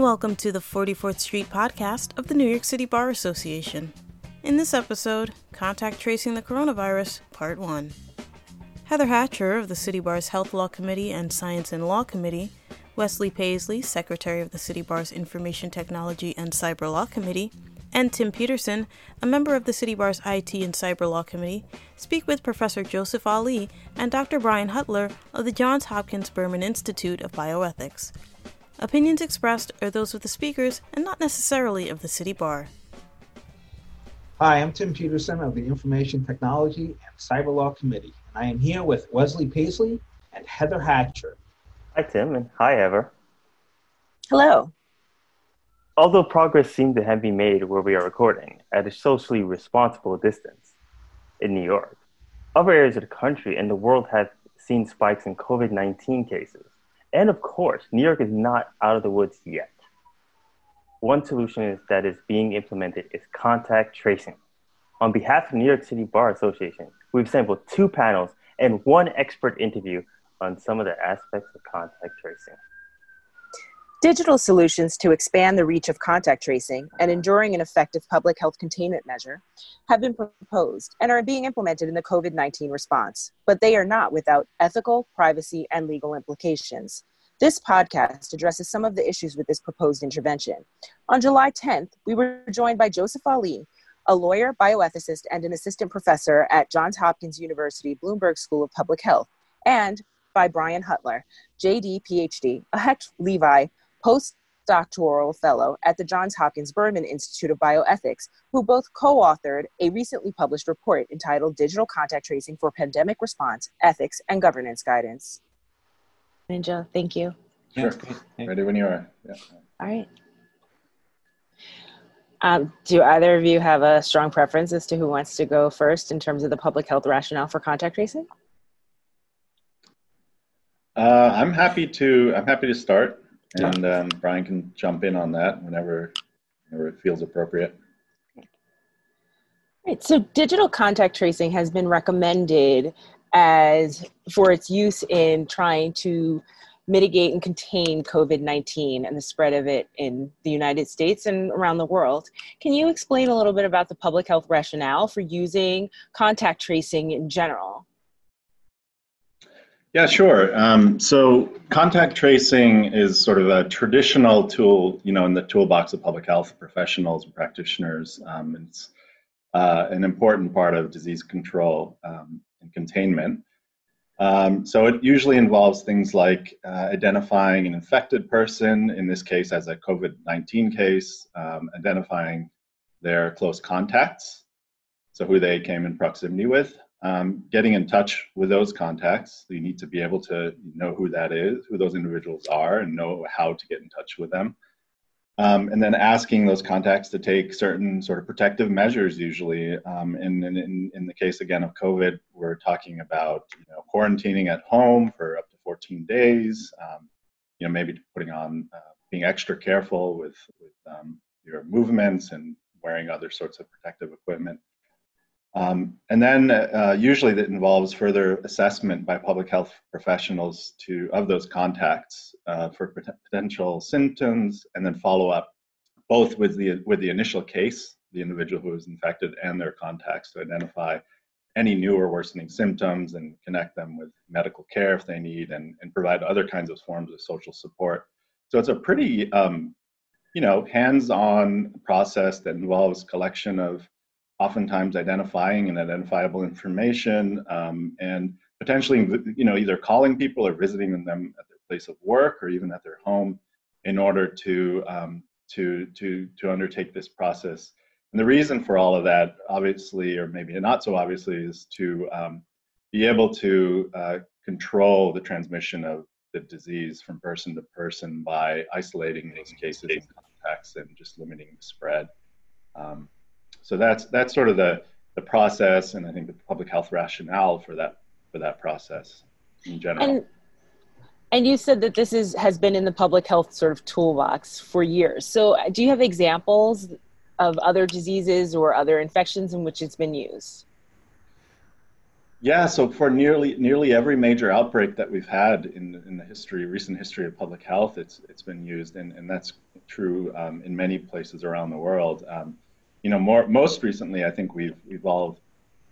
Welcome to the 44th Street podcast of the New York City Bar Association. In this episode, Contact Tracing the Coronavirus, Part 1. Heather Hatcher of the City Bar's Health Law Committee and Science and Law Committee, Wesley Paisley, Secretary of the City Bar's Information Technology and Cyber Law Committee, and Tim Peterson, a member of the City Bar's IT and Cyber Law Committee, speak with Professor Joseph Ali and Dr. Brian Hutler of the Johns Hopkins Berman Institute of Bioethics. Opinions expressed are those of the speakers and not necessarily of the City Bar. Hi, I'm Tim Peterson of the Information Technology and Cyber Law Committee, and I am here with Wesley Paisley and Heather Hatcher. Hi, Tim, and hi, Heather. Hello. Although progress seemed to have been made where we are recording at a socially responsible distance in New York, other areas of the country and the world have seen spikes in COVID 19 cases. And of course, New York is not out of the woods yet. One solution is that is being implemented is contact tracing. On behalf of New York City Bar Association, we've sampled two panels and one expert interview on some of the aspects of contact tracing. Digital solutions to expand the reach of contact tracing and enduring an effective public health containment measure have been proposed and are being implemented in the COVID 19 response, but they are not without ethical, privacy, and legal implications. This podcast addresses some of the issues with this proposed intervention. On July 10th, we were joined by Joseph Ali, a lawyer, bioethicist, and an assistant professor at Johns Hopkins University Bloomberg School of Public Health, and by Brian Hutler, JD, PhD, a Hecht Levi postdoctoral fellow at the Johns Hopkins Berman Institute of Bioethics, who both co authored a recently published report entitled Digital Contact Tracing for Pandemic Response, Ethics, and Governance Guidance. Ninja, thank you. Sure. Ready when you are. Yeah. All right. Um, do either of you have a strong preference as to who wants to go first in terms of the public health rationale for contact tracing? Uh, I'm happy to. I'm happy to start and um, Brian can jump in on that whenever, whenever it feels appropriate. Right. So digital contact tracing has been recommended as for its use in trying to mitigate and contain COVID 19 and the spread of it in the United States and around the world. Can you explain a little bit about the public health rationale for using contact tracing in general? Yeah, sure. Um, so contact tracing is sort of a traditional tool, you know, in the toolbox of public health professionals and practitioners. Um, it's uh, an important part of disease control um, and containment. Um, so it usually involves things like uh, identifying an infected person, in this case as a COVID-19 case, um, identifying their close contacts, so who they came in proximity with, um, getting in touch with those contacts. You need to be able to know who that is, who those individuals are, and know how to get in touch with them. Um, and then asking those contacts to take certain sort of protective measures. Usually, um, in, in in the case again of COVID, we're talking about you know quarantining at home for up to 14 days. Um, you know, maybe putting on uh, being extra careful with with um, your movements and wearing other sorts of protective equipment. Um, and then uh, usually that involves further assessment by public health professionals to of those contacts uh, for pot- potential symptoms, and then follow up both with the with the initial case, the individual who is infected, and their contacts to identify any new or worsening symptoms and connect them with medical care if they need, and, and provide other kinds of forms of social support. So it's a pretty um, you know hands-on process that involves collection of oftentimes identifying and identifiable information um, and potentially you know either calling people or visiting them at their place of work or even at their home in order to um, to to to undertake this process. And the reason for all of that obviously or maybe not so obviously is to um, be able to uh, control the transmission of the disease from person to person by isolating those cases and contacts and just limiting the spread. Um, so that's that's sort of the the process, and I think the public health rationale for that for that process in general. And, and you said that this is has been in the public health sort of toolbox for years. So uh, do you have examples of other diseases or other infections in which it's been used? Yeah, so for nearly nearly every major outbreak that we've had in in the history, recent history of public health, it's it's been used, and, and that's true um, in many places around the world. Um, you know, more most recently, I think we've we've all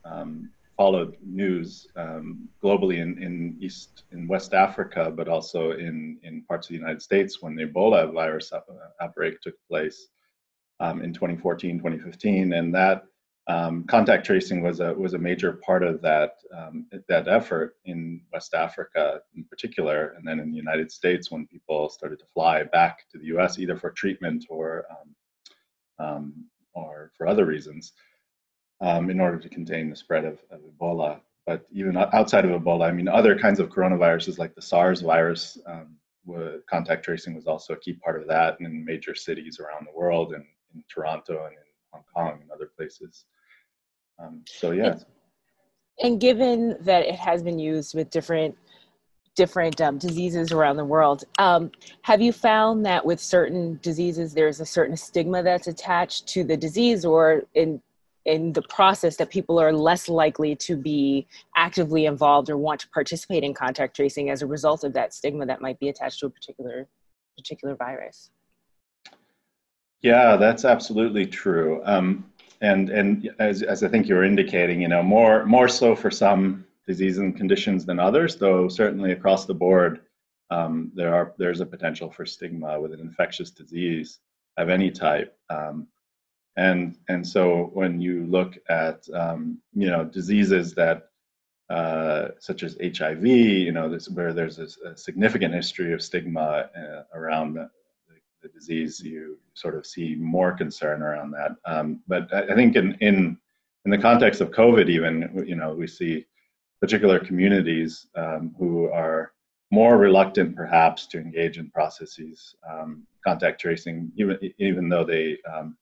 um, followed news um, globally in, in East in West Africa, but also in in parts of the United States when the Ebola virus outbreak took place um, in 2014, 2015, and that um, contact tracing was a was a major part of that um, that effort in West Africa in particular, and then in the United States when people started to fly back to the U.S. either for treatment or um, um, or for other reasons um, in order to contain the spread of, of, Ebola. But even outside of Ebola, I mean, other kinds of coronaviruses like the SARS virus, um, contact tracing was also a key part of that in major cities around the world, and in Toronto and in Hong Kong and other places. Um, so yeah. And, and, given that it has been used with different different um, diseases around the world, um, have you found that with certain diseases there's a certain stigma that's attached to the disease, or in in the process that people are less likely to be actively involved or want to participate in contact tracing as a result of that stigma that might be attached to a particular particular virus? Yeah, that's absolutely true. Um, and and as, as I think you were indicating, you know, more more so for some diseases and conditions than others, though certainly across the board, um, there are there's a potential for stigma with an infectious disease of any type. Um, and and so when you look at um, you know diseases that uh, such as HIV, you know, this, where there's a, a, significant history of stigma uh, around the disease, you sort of see more concern around that. Um, but I, I think in, in in the context of COVID, even you know, we see particular communities um, who are more reluctant, perhaps, to engage in processes, um, contact tracing, even even though they, um,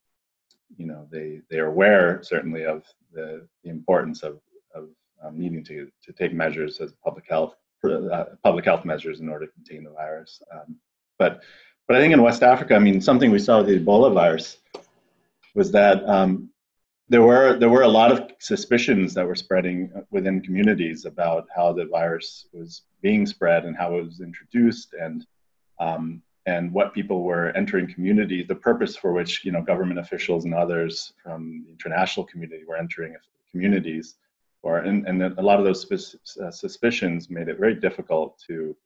you know, they they are aware certainly of the, the importance of of um, needing to to take measures as public health uh, public health measures in order to contain the virus. Um, but but I think in West Africa, I mean, something we saw with the Ebola virus was that um, there were there were a lot of suspicions that were spreading within communities about how the virus was being spread and how it was introduced and um, and what people were entering communities, the purpose for which you know government officials and others from the international community were entering communities, or and, and a lot of those uh, suspicions made it very difficult to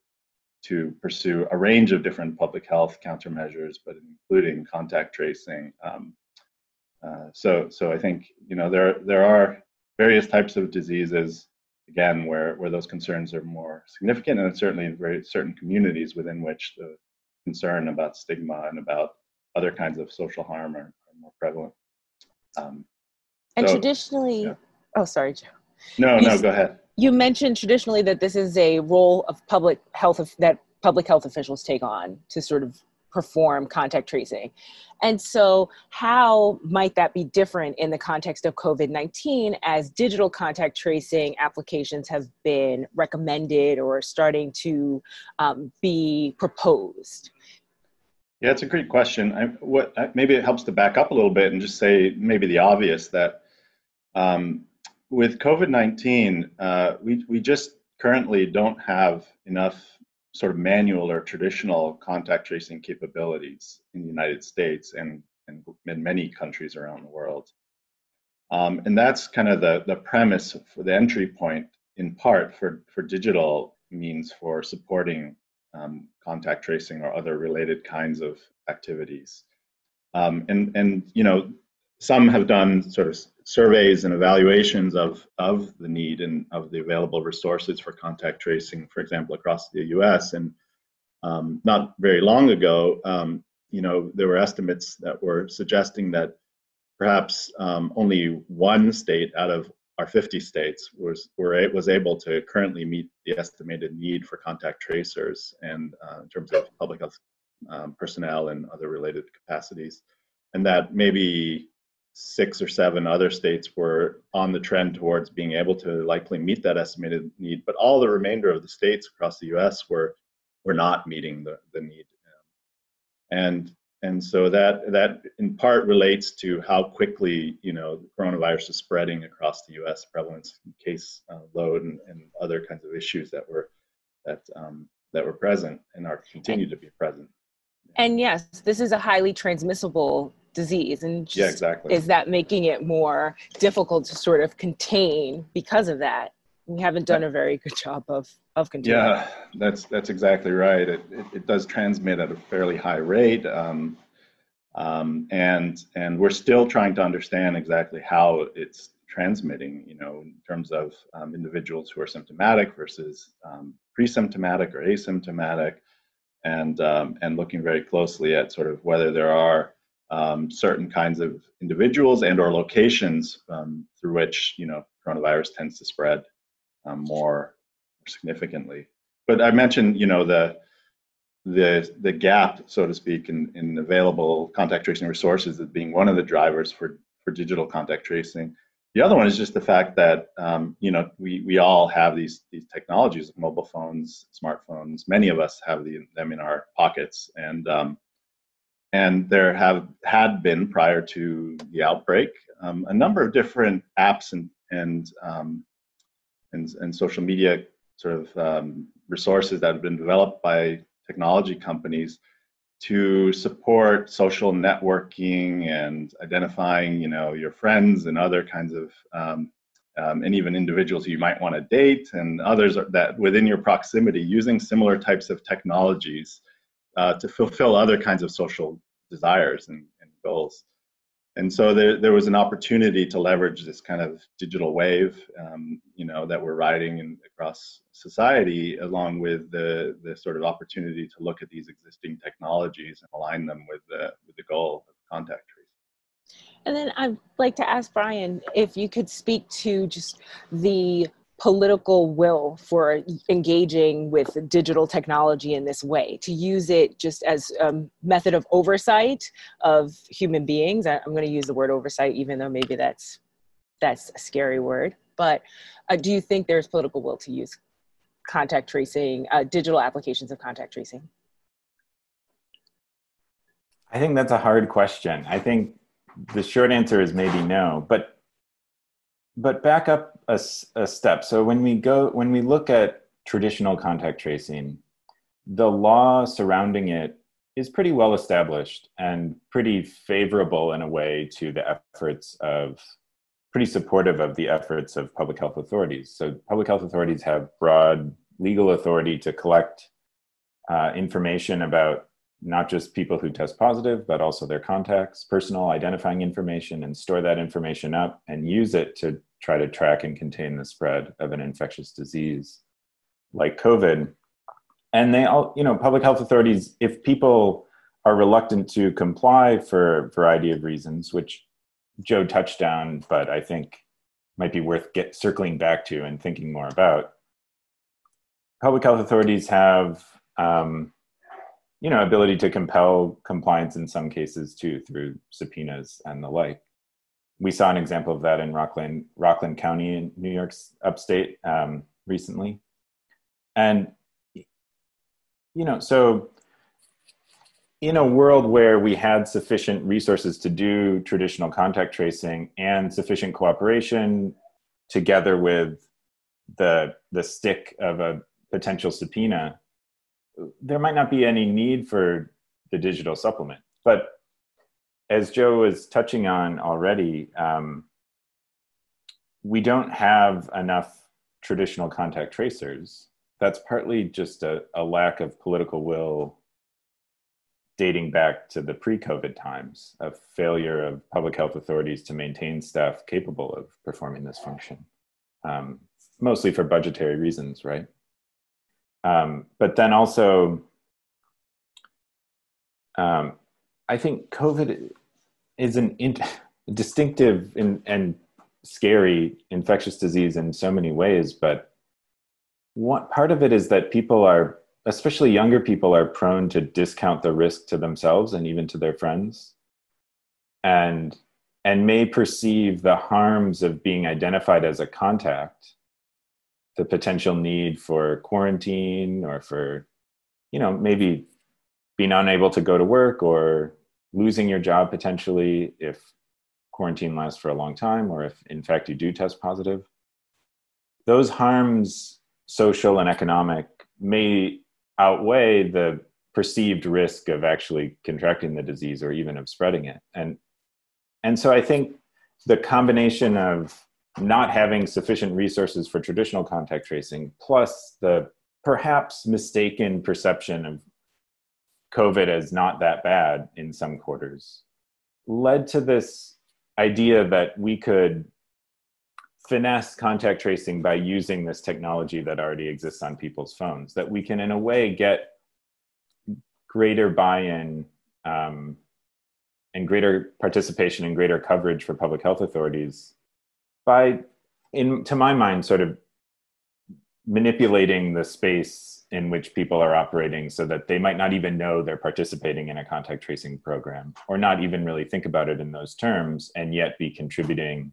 to pursue a range of different public health countermeasures, but including contact tracing. Um, uh, so, so I think you know there there are various types of diseases again where where those concerns are more significant, and certainly in very certain communities within which the concern about stigma and about other kinds of social harm are, are more prevalent. Um, and so, traditionally, yeah. oh, sorry, Joe. No, no, go ahead you mentioned traditionally that this is a role of public health of, that public health officials take on to sort of perform contact tracing. And so, how might that be different in the context of COVID 19 as digital contact tracing applications have been recommended or starting to um, be proposed? Yeah, it's a great question. I, what maybe it helps to back up a little bit and just say maybe the obvious that um, with COVID 19, uh, we, we just currently don't have enough sort of manual or traditional contact tracing capabilities in the United States and, and in many countries around the world. Um, and that's kind of the, the premise for the entry point, in part, for, for digital means for supporting um, contact tracing or other related kinds of activities. Um, and, and, you know, some have done sort of surveys and evaluations of, of the need and of the available resources for contact tracing, for example, across the US. And um, not very long ago, um, you know, there were estimates that were suggesting that perhaps um, only one state out of our 50 states was were, was able to currently meet the estimated need for contact tracers and uh, in terms of public health um, personnel and other related capacities and that maybe six or seven other states were on the trend towards being able to likely meet that estimated need, but all the remainder of the states across the U.S. were were not meeting the, the need. And and so that that in part relates to how quickly you know the coronavirus is spreading across the U.S. prevalence case uh, load and, and, other kinds of issues that were that um, that were present and are continue to be present. And yes, this is a highly transmissible disease, and just, yeah, exactly. Is that making it more difficult to sort of contain because of that? We haven't done a very good job of of containing. Yeah, that's that's exactly right. It, it, it does transmit at a fairly high rate. Um, um, and and we're still trying to understand exactly how it's transmitting. You know, in terms of um, individuals who are symptomatic versus um, pre-symptomatic or asymptomatic, and um, and looking very closely at sort of whether there are um, certain kinds of individuals and or locations um, through which you know coronavirus tends to spread um, more significantly. But I mentioned you know the the the gap, so to speak, in, in available contact tracing resources as being one of the drivers for for digital contact tracing. The other one is just the fact that um, you know we we all have these these technologies, mobile phones, smartphones. Many of us have the, them in our pockets, and um, and there have had been prior to the outbreak um, a number of different apps and and um, and, and social media sort of um, resources that have been developed by technology companies to support social networking and identifying, you know, your friends and other kinds of, um, um, and even individuals you might want to date and others that within your proximity using similar types of technologies uh, to fulfill other kinds of social desires and, and goals and so there, there was an opportunity to leverage this kind of digital wave, um, you know, that we're riding in, across society, along with the the sort of opportunity to look at these existing technologies and align them with the with the goal of contact tracing. And then I'd like to ask Brian if you could speak to just the political will for engaging with digital technology in this way to use it just as a method of oversight of human beings. I'm going to use the word oversight even though maybe that's that's a scary word. But uh, do you think there's political will to use contact tracing uh, digital applications of contact tracing? I think that's a hard question. I think the short answer is maybe no but but back up a, a step. So when we go, when we look at traditional contact tracing, the law surrounding it is pretty well established and pretty favorable in a way to the efforts of pretty supportive of the efforts of public health authorities. So public health authorities have broad legal authority to collect uh, information about not just people who test positive, but also their contacts, personal identifying information, and store that information up and use it to try to track and contain the spread of an infectious disease like COVID. And they all, you know, public health authorities, if people are reluctant to comply for a variety of reasons, which Joe touched on, but I think might be worth get circling back to and thinking more about. Public health authorities have, um, you know, ability to compel compliance in some cases too through subpoenas and the like we saw an example of that in Rockland, Rockland County in New York's upstate um, recently. And, you know, so in a world where we had sufficient resources to do traditional contact tracing and sufficient cooperation together with the, the stick of a potential subpoena, there might not be any need for the digital supplement. But as Joe was touching on already, um, we don't have enough traditional contact tracers. That's partly just a, a lack of political will dating back to the pre-COVID times, a failure of public health authorities to maintain staff capable of performing this function, um, mostly for budgetary reasons, right? Um, but then also, um, I think COVID is an in, distinctive in, and scary infectious disease in so many ways, but what part of it is that people are, especially younger people, are prone to discount the risk to themselves and even to their friends, and and may perceive the harms of being identified as a contact, the potential need for quarantine or for, you know, maybe being unable to go to work or losing your job potentially if quarantine lasts for a long time or if in fact you do test positive. Those harms social and economic may outweigh the perceived risk of actually contracting the disease or even of spreading it. And and so i think the combination of not having sufficient resources for traditional contact tracing plus the perhaps mistaken perception of covid as not that bad in some quarters led to this idea that we could finesse contact tracing by using this technology that already exists on people's phones that we can in a way get greater buy-in um, and greater participation and greater coverage for public health authorities by in to my mind sort of manipulating the space in which people are operating so that they might not even know they're participating in a contact tracing program or not even really think about it in those terms and yet be contributing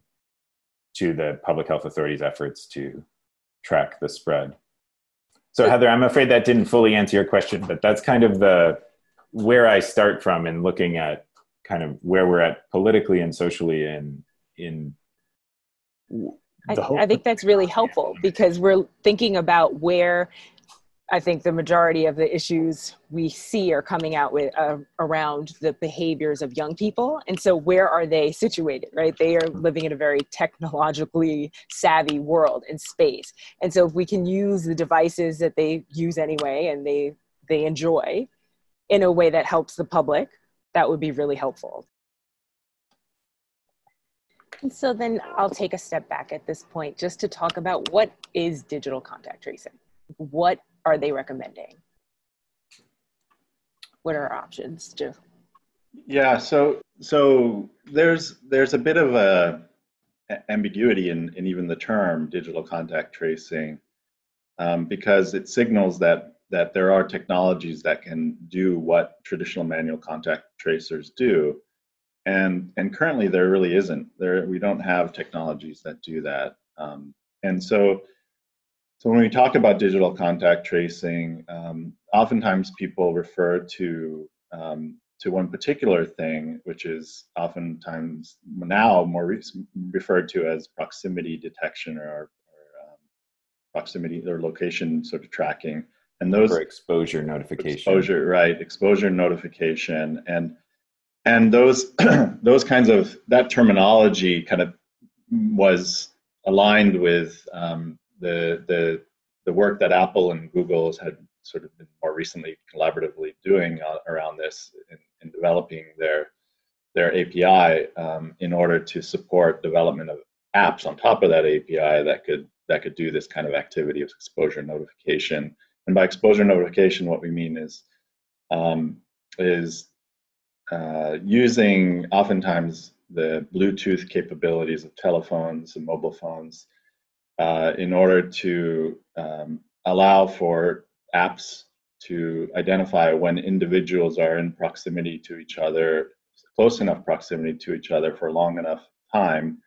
to the public health authorities efforts to track the spread. So heather i'm afraid that didn't fully answer your question but that's kind of the where i start from in looking at kind of where we're at politically and socially in in I, I, think that's really helpful because we're thinking about where I think the majority of the issues we see are coming out with uh, around the behaviors of young people. And so, where are they situated, right? They are living in a very technologically savvy world and space. And so, if we can use the devices that they use anyway and they they enjoy in a way that helps the public, that would be really helpful. So then I'll take a step back at this point just to talk about what is digital contact tracing? What are they recommending? What are our options, Joe? Yeah, so so there's there's a bit of a ambiguity in, in even the term digital contact tracing um, because it signals that that there are technologies that can do what traditional manual contact tracers do and and currently there really isn't. There we don't have technologies that do that. Um, and so so when we talk about digital contact tracing um, oftentimes people refer to um, to one particular thing which is oftentimes now more re- referred to as proximity detection or, or um, proximity or location sort of tracking. And those For exposure notification. Exposure right exposure notification. And and those those kinds of that terminology kind of was aligned with um, the the the work that Apple and Google had sort of been more recently collaboratively doing uh, around this in, in, developing their their API um, in order to support development of apps on top of that API that could that could do this kind of activity of exposure notification. And by exposure notification, what we mean is um, is uh, using oftentimes the Bluetooth capabilities of telephones and mobile phones uh, in order to um, allow for apps to identify when individuals are in proximity to each other, close enough proximity to each other for long enough time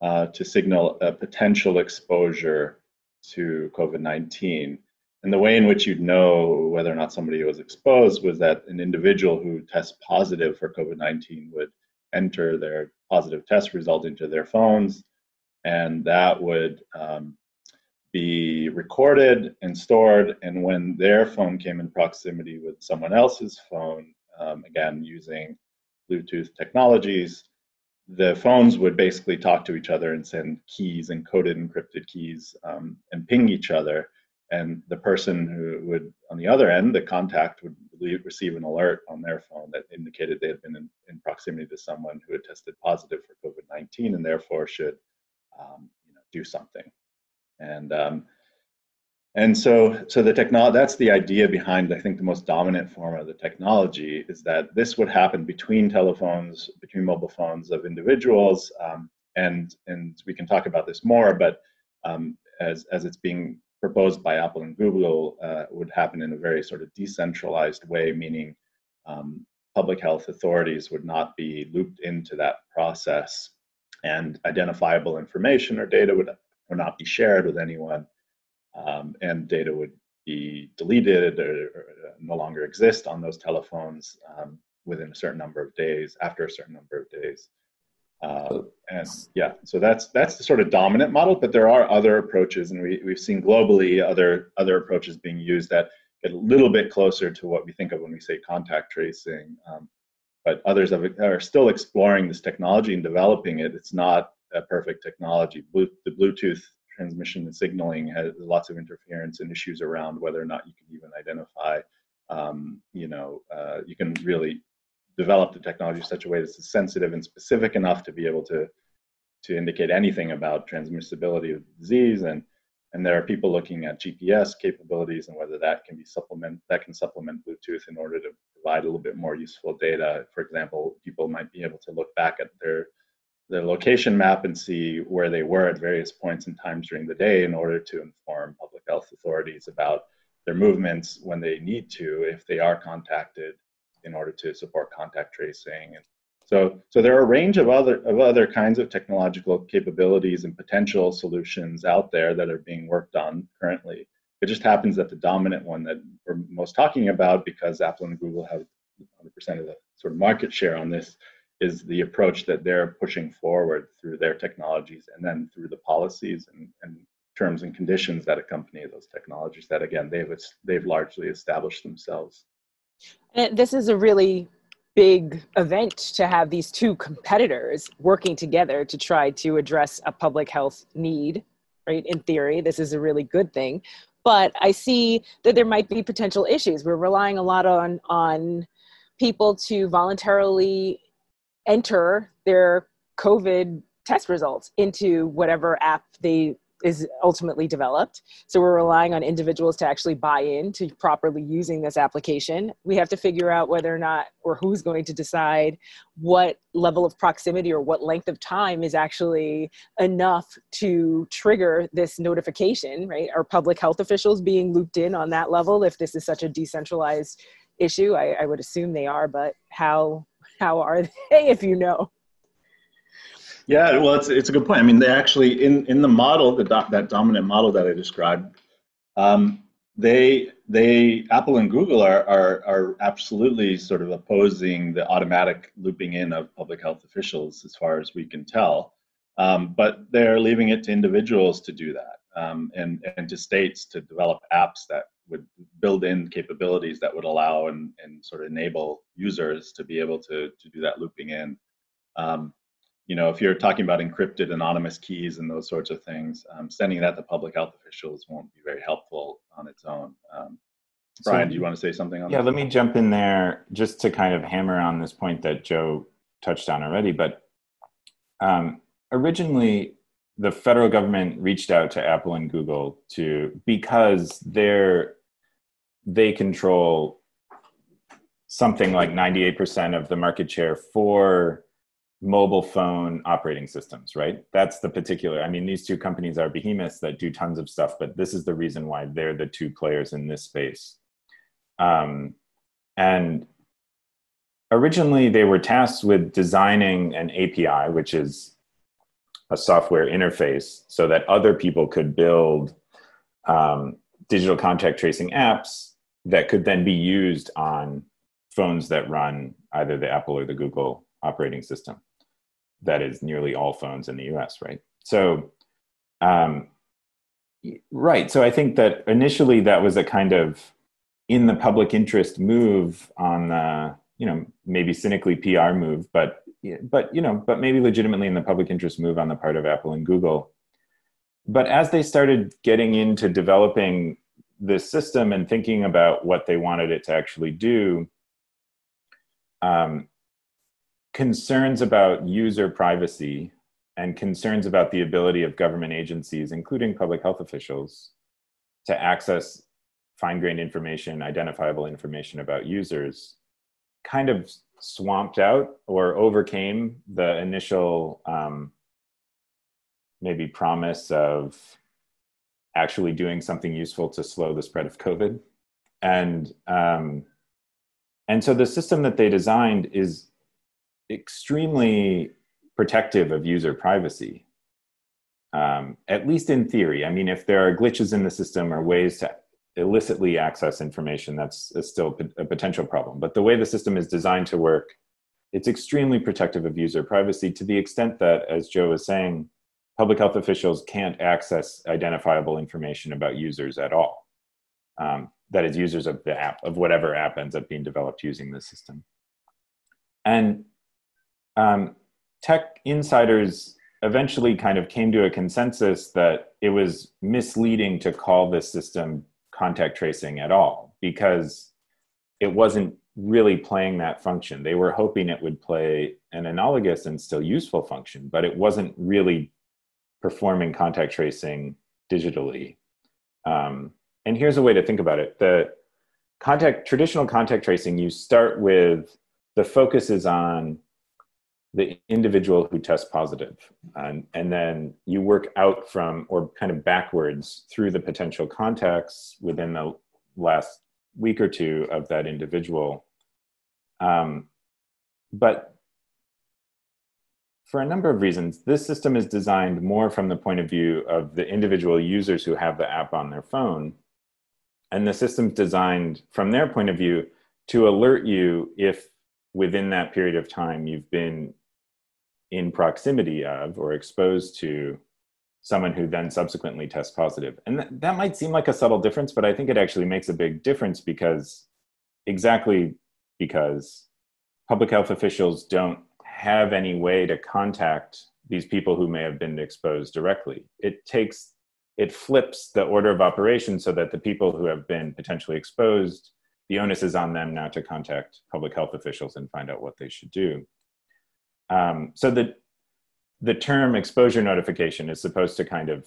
uh, to signal a potential exposure to COVID 19. And the way in which you'd know whether or not somebody was exposed was that an individual who tests positive for COVID 19 would enter their positive test result into their phones, and that would um, be recorded and stored. And when their phone came in proximity with someone else's phone, um, again using Bluetooth technologies, the phones would basically talk to each other and send keys, encoded encrypted keys, um, and ping each other and the person who would on the other end the contact would receive an alert on their phone that indicated they had been in, in proximity to someone who had tested positive for covid-19 and therefore should um, you know, do something. And um, and so so the technology that's the idea behind i think the most dominant form of the technology is that this would happen between telephones between mobile phones of individuals um, and and we can talk about this more but um, as as it's being proposed by Apple and Google uh, would happen in a very sort of decentralized way, meaning um, public health authorities would not be looped into that process, and identifiable information or data would, would not be shared with anyone, um, and data would be deleted or, or, no longer exist on those telephones um, within a certain number of days, after a certain number of days. Uh, and yeah, so that's that's the sort of dominant model, but there are other approaches, and we, we've seen globally other other approaches being used that get a little bit closer to what we think of when we say contact tracing. Um, but others have, are still exploring this technology and developing it. It's not a perfect technology. Blue, the Bluetooth transmission and signaling has lots of interference and issues around whether or not you can even identify. Um, you know, uh, you can really develop the technology in such a way that's sensitive and specific enough to be able to to indicate anything about transmissibility of disease and and there are people looking at GPS capabilities and whether that can be supplement that can supplement Bluetooth in order to provide a little bit more useful data. For example, people might be able to look back at their their location map and see where they were at various points and times during the day in order to inform public health authorities about their movements when they need to if they are contacted in order to support contact tracing and so, so there are a range of other of other kinds of technological capabilities and potential solutions out there that are being worked on currently. It just happens that the dominant one that we're most talking about, because Apple and Google have 100% of the sort of market share on this, is the approach that they're pushing forward through their technologies and then through the policies and, and terms and conditions that accompany those technologies that again they've they've largely established themselves. And this is a really big event to have these two competitors working together to try to address a public health need right? In theory this is a really good thing. But i see that there might be potential issues. We're relying a lot on on people to voluntarily enter their covid test results into whatever app they is ultimately developed. So we're relying on individuals to actually buy in to properly using this application. We have to figure out whether or not, or who's going to decide what level of proximity or what length of time is actually enough to trigger this notification, right? Are public health officials being looped in on that level if this is such a decentralized issue? I, I would assume they are, but how how are they if you know? Yeah, well, it's it's a good point. I mean, they actually in in the model, the do, that dominant model that I described, um, they they Apple and Google are are are absolutely sort of opposing the automatic looping in of public health officials, as far as we can tell. Um, but they're leaving it to individuals to do that, um, and and to states to develop apps that would build in capabilities that would allow and and sort of enable users to be able to to do that looping in. Um, you know, if you're talking about encrypted anonymous keys and those sorts of things, um, sending that to public health officials won't be very helpful on its own. Um, Brian, so, do you want to say something on Yeah, let me jump in there just to kind of hammer on this point that Joe touched on already. But um, originally, the federal government reached out to Apple and Google to because they're they control something like 98% of the market share for mobile phone operating systems, right? That's the particular. I mean, these two companies are behemoths that do tons of stuff, but this is the reason why they're the two players in this space. Um, and originally, they were tasked with designing an API, which is a software interface, so that other people could build um, digital contact tracing apps that could then be used on phones that run either the Apple or the Google operating system that is nearly all phones in the US, right? So, um, right. So I think that initially that was a kind of in the public interest move on the, you know, maybe cynically PR move, but, but, you know, but maybe legitimately in the public interest move on the part of Apple and Google. But as they started getting into developing this system and thinking about what they wanted it to actually do, um, concerns about user privacy and concerns about the ability of government agencies, including public health officials, to access fine grained information, identifiable information about users, kind of swamped out or overcame the initial um, maybe promise of actually doing something useful to slow the spread of COVID. And um, and so the system that they designed is extremely protective of user privacy, um, at least in theory. I mean, if there are glitches in the system or ways to illicitly access information, that's, still a potential problem. But the way the system is designed to work, it's extremely protective of user privacy to the extent that, as Joe was saying, public health officials can't access identifiable information about users at all. Um, that is, users of the app, of whatever app ends up being developed using the system. And um, tech insiders eventually kind of came to a consensus that it was misleading to call this system contact tracing at all because it wasn't really playing that function. They were hoping it would play an analogous and still useful function, but it wasn't really performing contact tracing digitally. Um, and here's a way to think about it: the contact traditional contact tracing, you start with the focus is on the individual who tests positive. And, and then you work out from or kind of backwards through the potential contacts within the last week or two of that individual. Um, but for a number of reasons this system is designed more from the point of view of the individual users who have the app on their phone. And the system's designed from their point of view to alert you if within that period of time you've been in proximity of or exposed to someone who then subsequently tests positive. And th- that might seem like a subtle difference, but I think it actually makes a big difference because exactly because public health officials don't have any way to contact these people who may have been exposed directly. It takes it flips the order of operations so that the people who have been potentially exposed, the onus is on them now to contact public health officials and find out what they should do. Um, so the the term exposure notification is supposed to kind of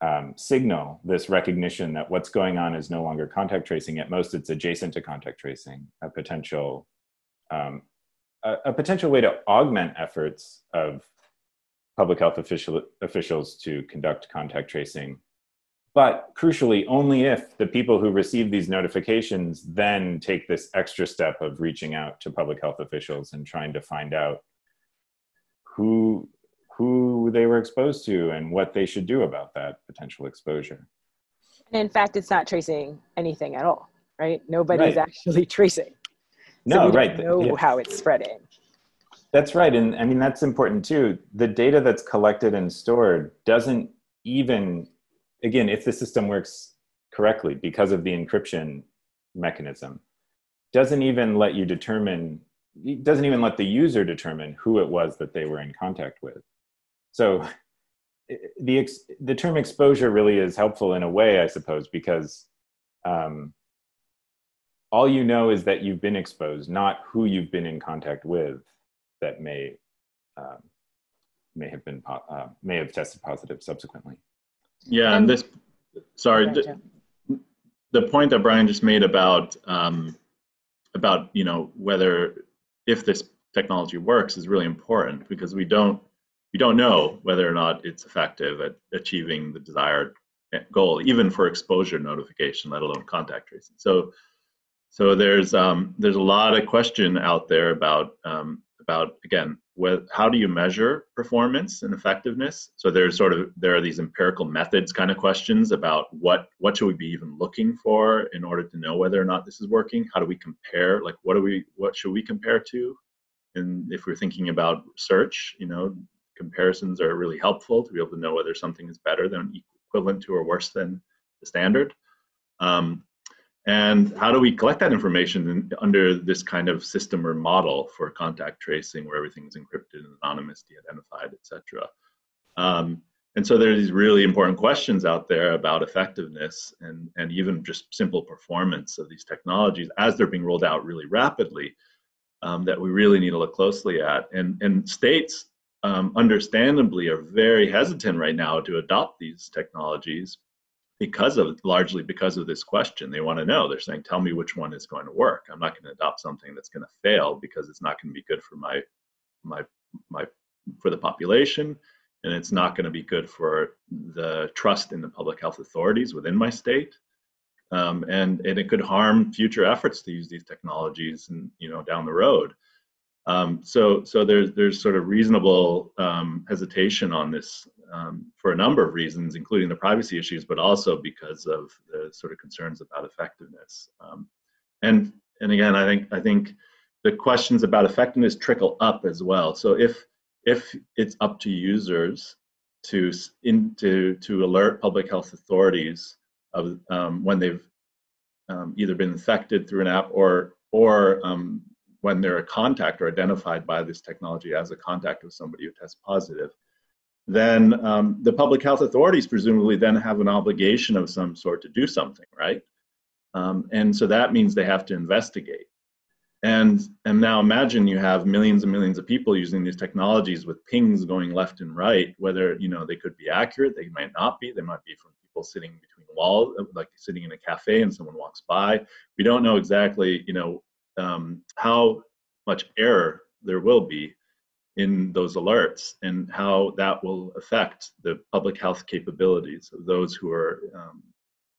um, signal this recognition that what's going on is no longer contact tracing. At most, it's adjacent to contact tracing, a potential um, a, a, potential way to augment efforts of public health official, officials to conduct contact tracing. But crucially, only if the people who receive these notifications then take this extra step of reaching out to public health officials and trying to find out who who they were exposed to and what they should do about that potential exposure. And in fact, it's not tracing anything at all, right? Nobody's right. actually tracing. So no, we right. Know yeah. how it's spreading. That's right, and I mean that's important too. The data that's collected and stored doesn't even, again, if the system works correctly because of the encryption mechanism, doesn't even let you determine it doesn't even let the user determine who it was that they were in contact with. So the the term exposure really is helpful in a way, I suppose, because um, all you know is that you've been exposed, not who you've been in contact with that may um, may have been uh, may have tested positive subsequently. Yeah, and this sorry, the, the point that Brian just made about um, about you know whether if this technology works is really important because we don't we don't know whether or not it's effective at achieving the desired goal, even for exposure notification, let alone contact tracing. So, so there's um, there's a lot of question out there about um, about again, how do you measure performance and effectiveness? So there's sort of there are these empirical methods kind of questions about what what should we be even looking for in order to know whether or not this is working? How do we compare? Like what do we what should we compare to? And if we're thinking about search, you know, comparisons are really helpful to be able to know whether something is better than equivalent to or worse than the standard. Um, and how do we collect that information in, under this kind of system or model for contact tracing where everything is encrypted and anonymous, de-identified, etc. Um, and so there's these really important questions out there about effectiveness and, and even just simple performance of these technologies as they're being rolled out really rapidly um, that we really need to look closely at. And, and states um, understandably are very hesitant right now to adopt these technologies because of largely because of this question. They want to know. They're saying tell me which one is going to work. I'm not going to adopt something that's going to fail because it's not going to be good for my my my for the population and it's not going to be good for the trust in the public health authorities within my state. Um, and and it could harm future efforts to use these technologies and you know down the road Um, so, so there's there's sort of reasonable um, hesitation on this um, for a number of reasons, including the privacy issues, but also because of the sort of concerns about effectiveness. Um, and and again, I think I think the questions about effectiveness trickle up as well. So if if it's up to users to in to to alert public health authorities of um, when they've um, either been infected through an app or or when they're a contact or identified by this technology as a contact of somebody who tests positive, then um, the public health authorities presumably then have an obligation of some sort to do something, right? Um, and so that means they have to investigate. And, and now imagine you have millions and millions of people using these technologies with pings going left and right, whether, you know, they could be accurate, they might not be, they might be from people sitting between walls, like sitting in a cafe and someone walks by. We don't know exactly, you know, um, how much error there will be in those alerts and how that will affect the public health capabilities of those who are um,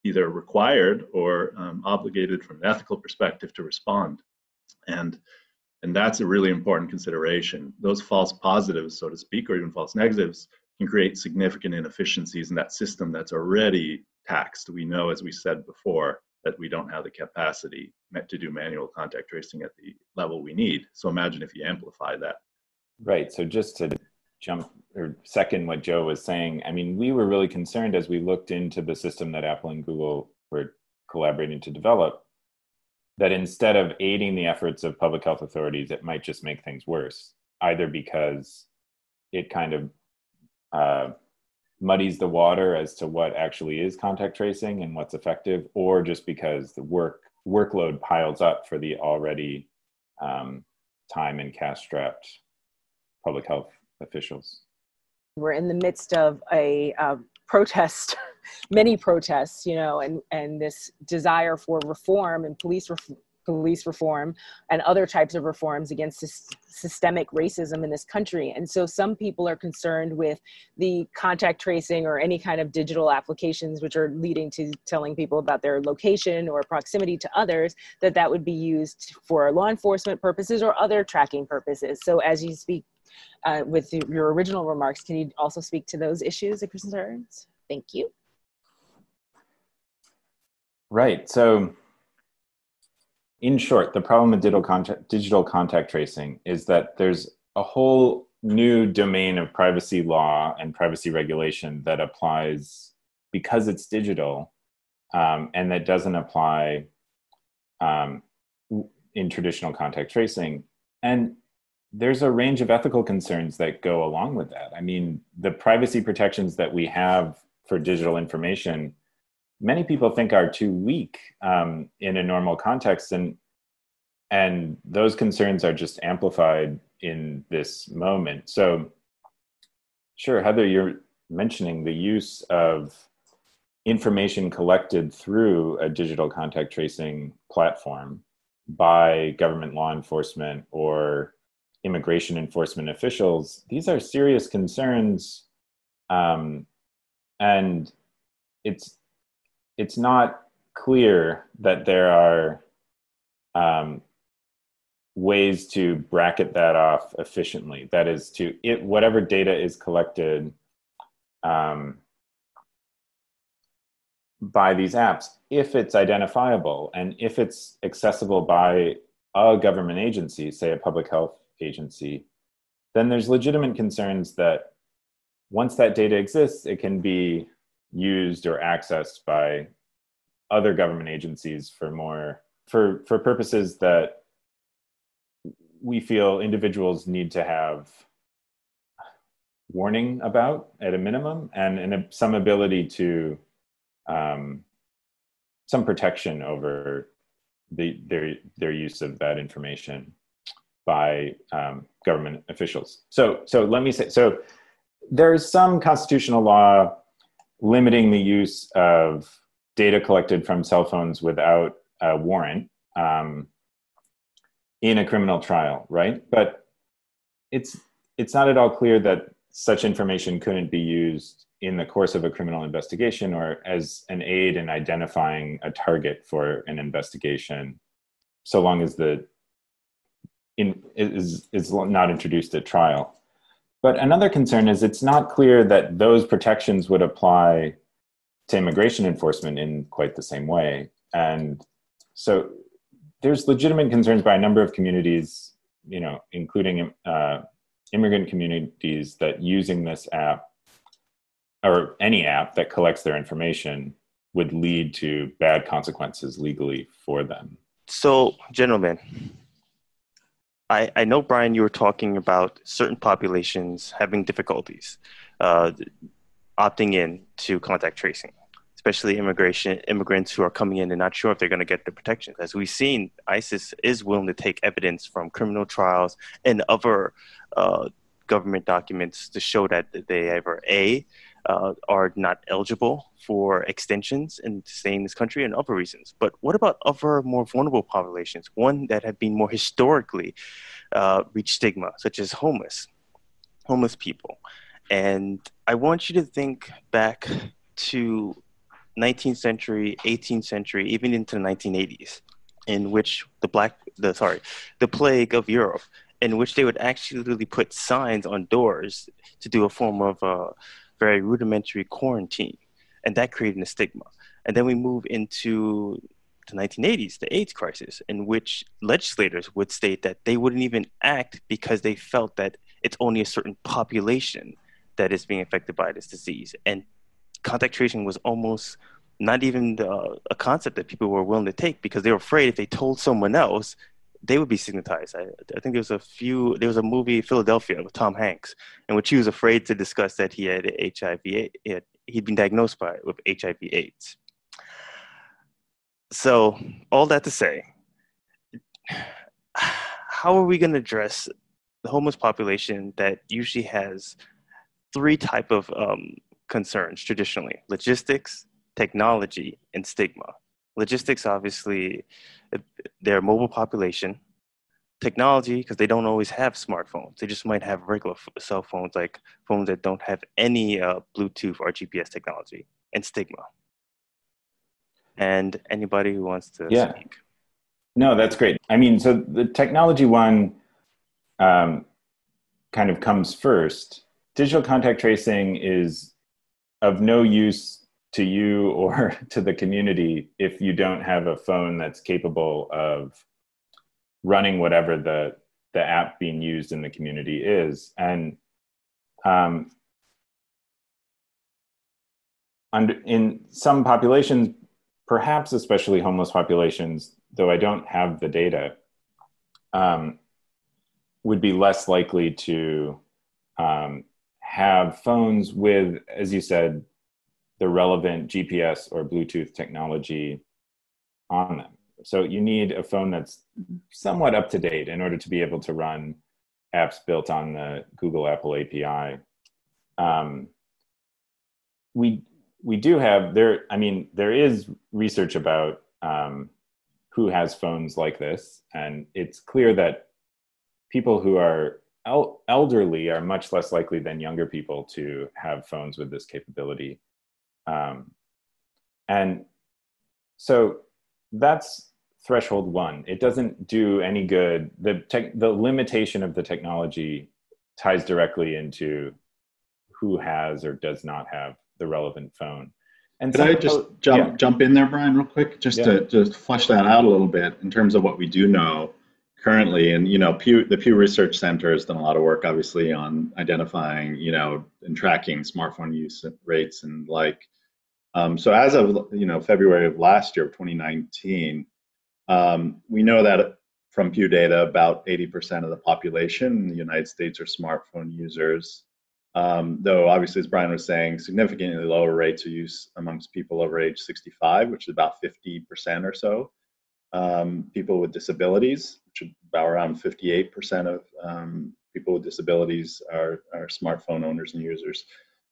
either required or um, obligated from an ethical perspective to respond. And and that's a really important consideration. Those false positives, so to speak, or even false negatives, can create significant inefficiencies in that system that's already taxed. We know, as we said before, that we don't have the capacity to do manual contact tracing at the level we need. So imagine if you amplify that. Right. So just to jump or second what Joe was saying, I mean, we were really concerned as we looked into the system that Apple and Google were collaborating to develop that instead of aiding the efforts of public health authorities, it might just make things worse, either because it kind of uh, muddies the water as to what actually is contact tracing and what's effective, or just because the work workload piles up for the already um, time and cash strapped public health officials. We're in the midst of a uh, protest, many protests, you know, and and this desire for reform and police reform police reform and other types of reforms against this systemic racism in this country. And so some people are concerned with the contact tracing or any kind of digital applications which are leading to telling people about their location or proximity to others that that would be used for law enforcement purposes or other tracking purposes. So as you speak uh, with your original remarks, can you also speak to those issues and concerns? Thank you. Right. So in short, the problem with digital contact, digital contact tracing is that there's a whole new domain of privacy law and privacy regulation that applies because it's digital um, and that doesn't apply um, in traditional contact tracing. And there's a range of ethical concerns that go along with that. I mean, the privacy protections that we have for digital information many people think are too weak um, in a normal context and and those concerns are just amplified in this moment. So sure heather you're mentioning the use of information collected through a digital contact tracing platform by government law enforcement or immigration enforcement officials. These are serious concerns um, and it's it's not clear that there are um, ways to bracket that off efficiently. That is to it whatever data is collected um, by these apps, if it's identifiable and if it's accessible by a government agency, say a public health agency, then there's legitimate concerns that once that data exists, it can be used or accessed by other government agencies for more for for purposes that we feel individuals need to have warning about at a minimum and, and some ability to um, some protection over the, their their use of that information by um, government officials. So so let me say so there's some constitutional law limiting the use of data collected from cell phones without a warrant um, in a criminal trial, right? But it's it's not at all clear that such information couldn't be used in the course of a criminal investigation or as an aid in identifying a target for an investigation, so long as the in, is, is not introduced at trial. But another concern is it's not clear that those protections would apply to immigration enforcement in quite the same way. And so there's legitimate concerns by a number of communities, you know, including uh, immigrant communities, that using this app or any app that collects their information would lead to bad consequences legally for them. So, gentlemen, I, I know, Brian, you were talking about certain populations having difficulties uh, opting in to contact tracing, especially immigration immigrants who are coming in and not sure if they're going to get the protections. As we've seen, ISIS is willing to take evidence from criminal trials and other uh, government documents to show that they ever a uh, are not eligible for extensions and stay in this country and other reasons. But what about other more vulnerable populations, one that have been more historically uh, reached stigma, such as homeless, homeless people? And I want you to think back to 19th century, 18th century, even into the 1980s, in which the black, the sorry, the plague of Europe, in which they would actually put signs on doors to do a form of uh, very rudimentary quarantine, and that created a stigma. And then we move into the 1980s, the AIDS crisis, in which legislators would state that they wouldn't even act because they felt that it's only a certain population that is being affected by this disease. And contact tracing was almost not even the, a concept that people were willing to take because they were afraid if they told someone else, they would be stigmatized. I, I, think there was a few. There was a movie Philadelphia with Tom Hanks, in which he was afraid to discuss that he had HIV. He had, he'd been diagnosed by with HIV/AIDS. So all that to say, how are we going to address the homeless population that usually has three type of um, concerns traditionally: logistics, technology, and stigma logistics obviously their mobile population. Technology because they don't always have smartphones. They just might have regular cell phones like phones that don't have any uh, bluetooth or gps technology and stigma. And anybody who wants to yeah. speak. No that's great. I mean so the technology one um, kind of comes first. Digital contact tracing is of no use to you or to the community if you don't have a phone that's capable of running whatever the the app being used in the community is. And um, under, in some populations perhaps especially homeless populations though i don't have the data um, would be less likely to um, have phones with as you said the relevant GPS or Bluetooth technology on them. So you need a phone that's somewhat up to date in order to be able to run apps built on the Google Apple API. Um, we we do have there. I mean, there is research about um, who has phones like this, and it's clear that people who are el- elderly are much less likely than younger people to have phones with this capability. Um, and so that's threshold one. It doesn't do any good. The tech, the limitation of the technology ties directly into who has or does not have the relevant phone. And Could I just jump yeah. jump in there, Brian, real quick, just yeah. to just flesh that out a little bit in terms of what we do know currently? And you know, Pew, the Pew Research Center has done a lot of work, obviously, on identifying, you know, and tracking smartphone use rates and like. Um, so as of you know February of last year, 2019, um, we know that from Pew data, about 80% of the population in the United States are smartphone users. Um, though obviously, as Brian was saying, significantly lower rates of use amongst people over age 65, which is about 50% or so. Um, people with disabilities, which about around 58% of um, people with disabilities are, are smartphone owners and users.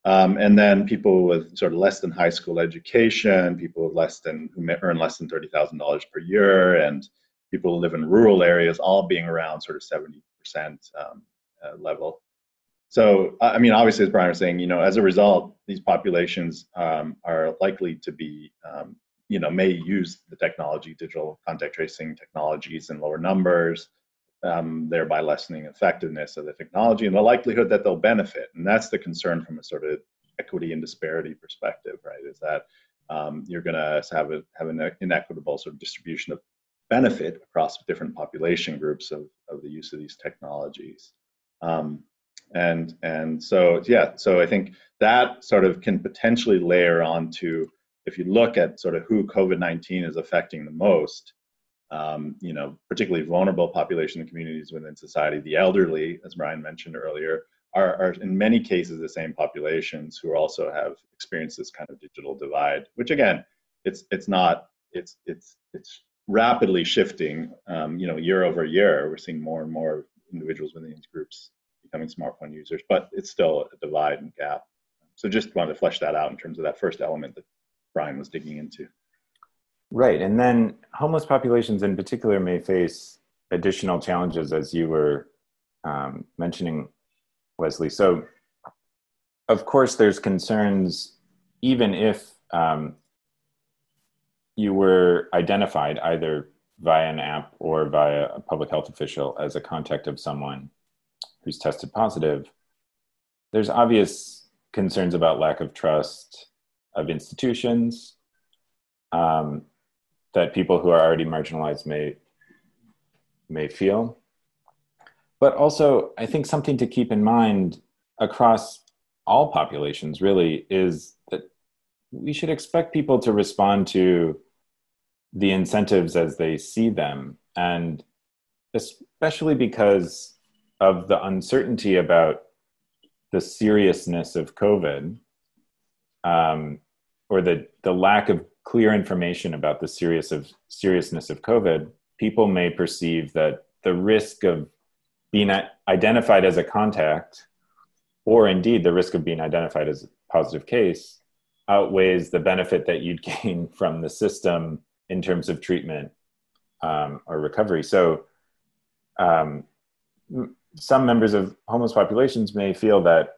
Um, and then people with sort of less than high school education, people with less than who earn less than thirty thousand dollars per year, and people who live in rural areas, all being around sort of seventy percent um, uh, level. So, I mean, obviously, as Brian was saying, you know, as a result, these populations um, are likely to be, um, you know, may use the technology, digital contact tracing technologies in lower numbers, um, thereby lessening effectiveness of the technology and the likelihood that they'll benefit. And that's the concern from a sort of equity and disparity perspective, right? Is that um, you're going to have a, have an inequitable sort of distribution of benefit across different population groups of, of the use of these technologies. Um, and and so yeah, so I think that sort of can potentially layer onto if you look at sort of who COVID-19 is affecting the most, um, you know, particularly vulnerable population and communities within society, the elderly, as Brian mentioned earlier, are, are in many cases the same populations who also have experienced this kind of digital divide. Which again, it's it's not it's it's it's rapidly shifting. Um, you know, year over year, we're seeing more and more individuals within these groups becoming smartphone users, but it's still a divide and gap. So just wanted to flesh that out in terms of that first element that Brian was digging into. Right. And then homeless populations in particular may face additional challenges, as you were um, mentioning, Wesley. So, of course, there's concerns, even if um, you were identified either via an app or via a public health official as a contact of someone who's tested positive, there's obvious concerns about lack of trust of institutions um, that people who are already marginalized may may feel. But also, I think something to keep in mind across all populations really is that we should expect people to respond to the incentives as they see them. And especially because of the uncertainty about the seriousness of COVID, um, or the, the lack of clear information about the serious of, seriousness of COVID, people may perceive that the risk of being identified as a contact, or indeed the risk of being identified as a positive case, outweighs the benefit that you'd gain from the system in terms of treatment um, or recovery. So, um, some members of homeless populations may feel that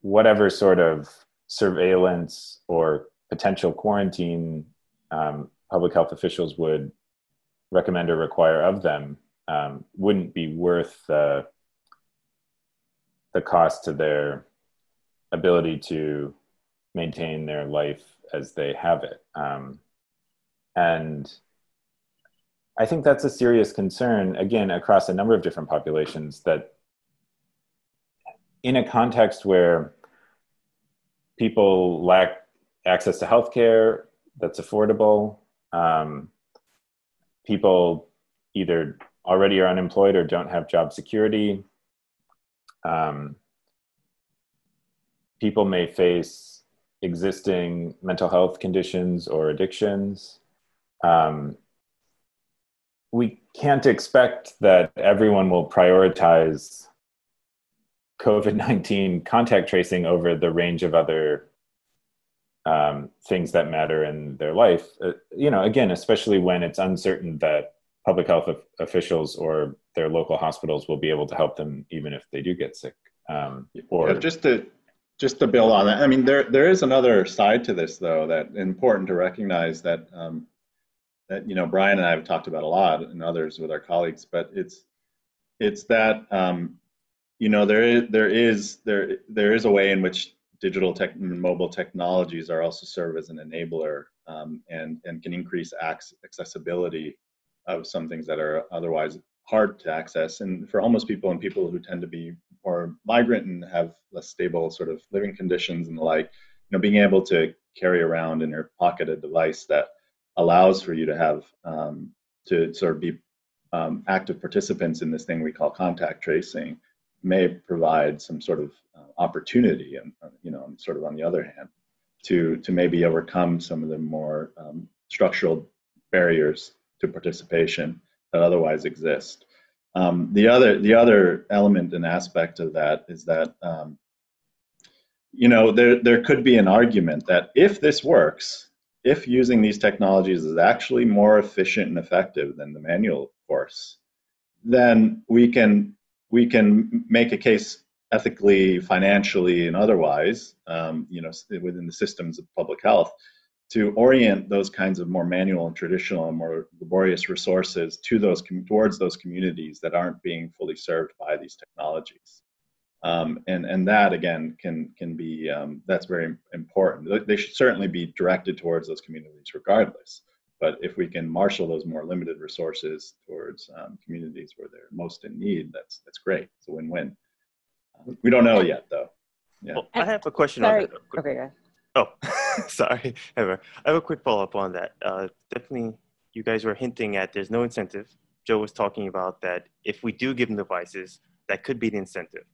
whatever sort of surveillance or potential quarantine um, public health officials would recommend or require of them um, wouldn't be worth the the cost to their ability to maintain their life as they have it. Um, and I think that's a serious concern, again, across a number of different populations that in a context where people lack access to healthcare that's affordable. Um, people either already are unemployed or don't have job security. Um, people may face existing mental health conditions or addictions. Um, we can't expect that everyone will prioritize COVID 19 contact tracing over the range of other um, things that matter in their life. Uh, you know, again, especially when it's uncertain that public health officials or their local hospitals will be able to help them even if they do get sick. Um, or yeah, just to just to build on that, I mean, there there is another side to this though that important to recognize that um, that you know Brian and I have talked about a lot and others with our colleagues, but it's it's that um, you know there is there is there there is a way in which digital tech and mobile technologies are also serve as an enabler um, and and can increase accessibility of some things that are otherwise hard to access. And for homeless people and people who tend to be more migrant and have less stable sort of living conditions and the like you know being able to carry around in your pocket a device that allows for you to have um, to sort of be um, active participants in this thing we call contact tracing may provide some sort of uh, opportunity, and uh, you know, sort of on the other hand, to to maybe overcome some of the more um, structural barriers to participation that otherwise exist. Um, the other the other element and aspect of that is that um, you know there there could be an argument that if this works, if using these technologies is actually more efficient and effective than the manual course, then we can we can make a case ethically, financially, and otherwise, um, you know, within the systems of public health, to orient those kinds of more manual and traditional and more laborious resources to those towards those communities that aren't being fully served by these technologies. Um, and and that again can can be um, that's very important. They should certainly be directed towards those communities regardless. But if we can marshal those more limited resources towards um, communities where they're most in need, that's that's great. It's a win-win. we don't know yet, though. Yeah. Well, I have a question Sorry. on that. Okay, go Oh, sorry. Ever. I have a quick follow up on that. Uh, definitely, you guys were hinting at there's no incentive. Joe was talking about that if we do give them devices, that could be the incentive.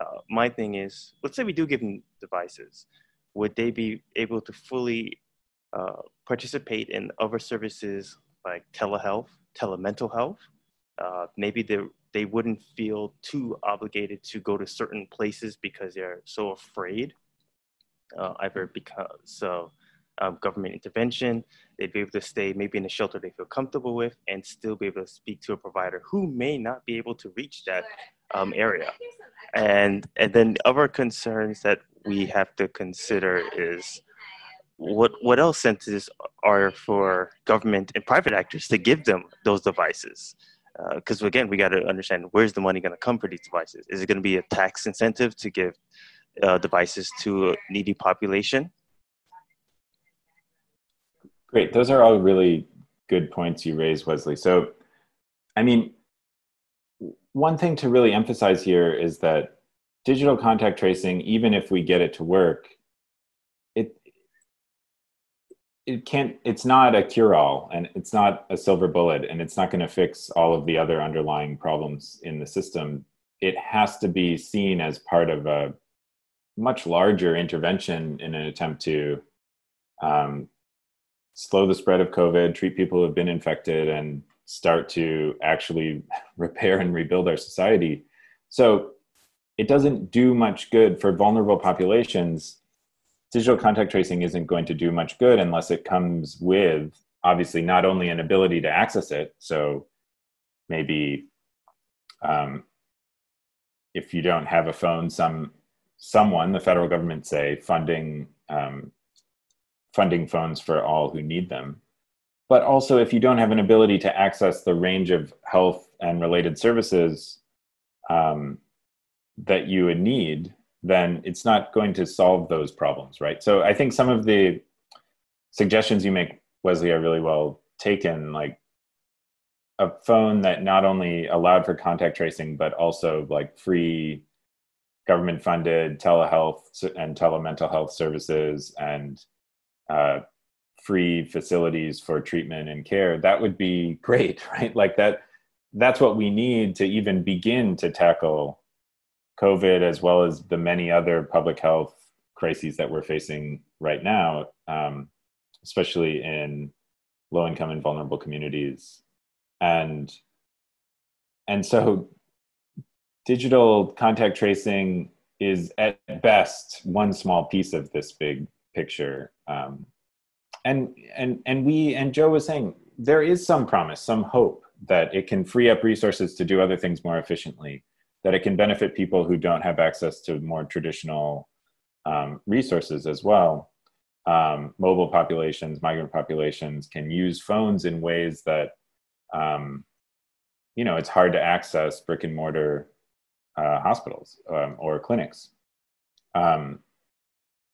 Uh, my thing is, let's say we do give them devices, would they be able to fully uh, participate in other services like telehealth, telemental health? Uh, maybe they they wouldn't feel too obligated to go to certain places because they're so afraid uh, either because of um, government intervention, they'd be able to stay maybe in a shelter they feel comfortable with and still be able to speak to a provider who may not be able to reach that um, area. And, and then other concerns that we have to consider is what, what else incentives are for government and private actors to give them those devices? Because uh, again, we got to understand where's the money going to come for these devices? Is it going to be a tax incentive to give uh, devices to a needy population. Great. Those are all really good points you raised, Wesley. So, I mean, one thing to really emphasize here is that digital contact tracing, even if we get it to work, it can't it's not a cure-all and it's not a silver bullet and it's not going to fix all of the other underlying problems in the system it has to be seen as part of a much larger intervention in an attempt to um, slow the spread of COVID, treat people who have been infected, and start to actually repair and rebuild our society. So it doesn't do much good for vulnerable populations. Digital contact tracing isn't going to do much good unless it comes with obviously not only an ability to access it. So maybe um, if you don't have a phone, some someone, the federal government, say funding um, funding phones for all who need them. But also, if you don't have an ability to access the range of health and related services um, that you would need, then it's not going to solve those problems, right? So I think some of the suggestions you make, Wesley, are really well taken. Like a phone that not only allowed for contact tracing, but also like free government funded telehealth and telemental health services and uh, free facilities for treatment and care that would be great right like that that's what we need to even begin to tackle covid as well as the many other public health crises that we're facing right now um, especially in low income and vulnerable communities and and so digital contact tracing is at best one small piece of this big picture. Um, and and and we and Joe was saying there is some promise, some hope that it can free up resources to do other things more efficiently, that it can benefit people who don't have access to more traditional um, resources as well. Um, mobile populations, migrant populations can use phones in ways that um, you know it's hard to access brick and mortar uh, hospitals um, or clinics. Um,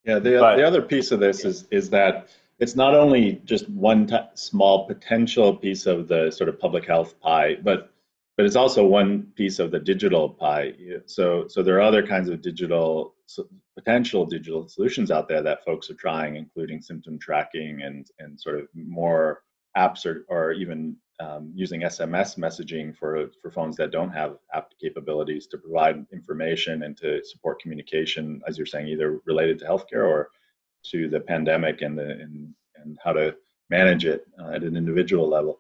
yeah, the, but, the other piece of this is is that it's not only just one t- small potential piece of the sort of public health pie, but but it's also one piece of the digital pie. So so there are other kinds of digital potential digital solutions out there that folks are trying, including symptom tracking and and sort of more apps or, or even um, using SMS messaging for for phones that don't have app capabilities to provide information and to support communication, as you're saying, either related to healthcare or to the pandemic and the and, and how to manage it uh, at an individual level.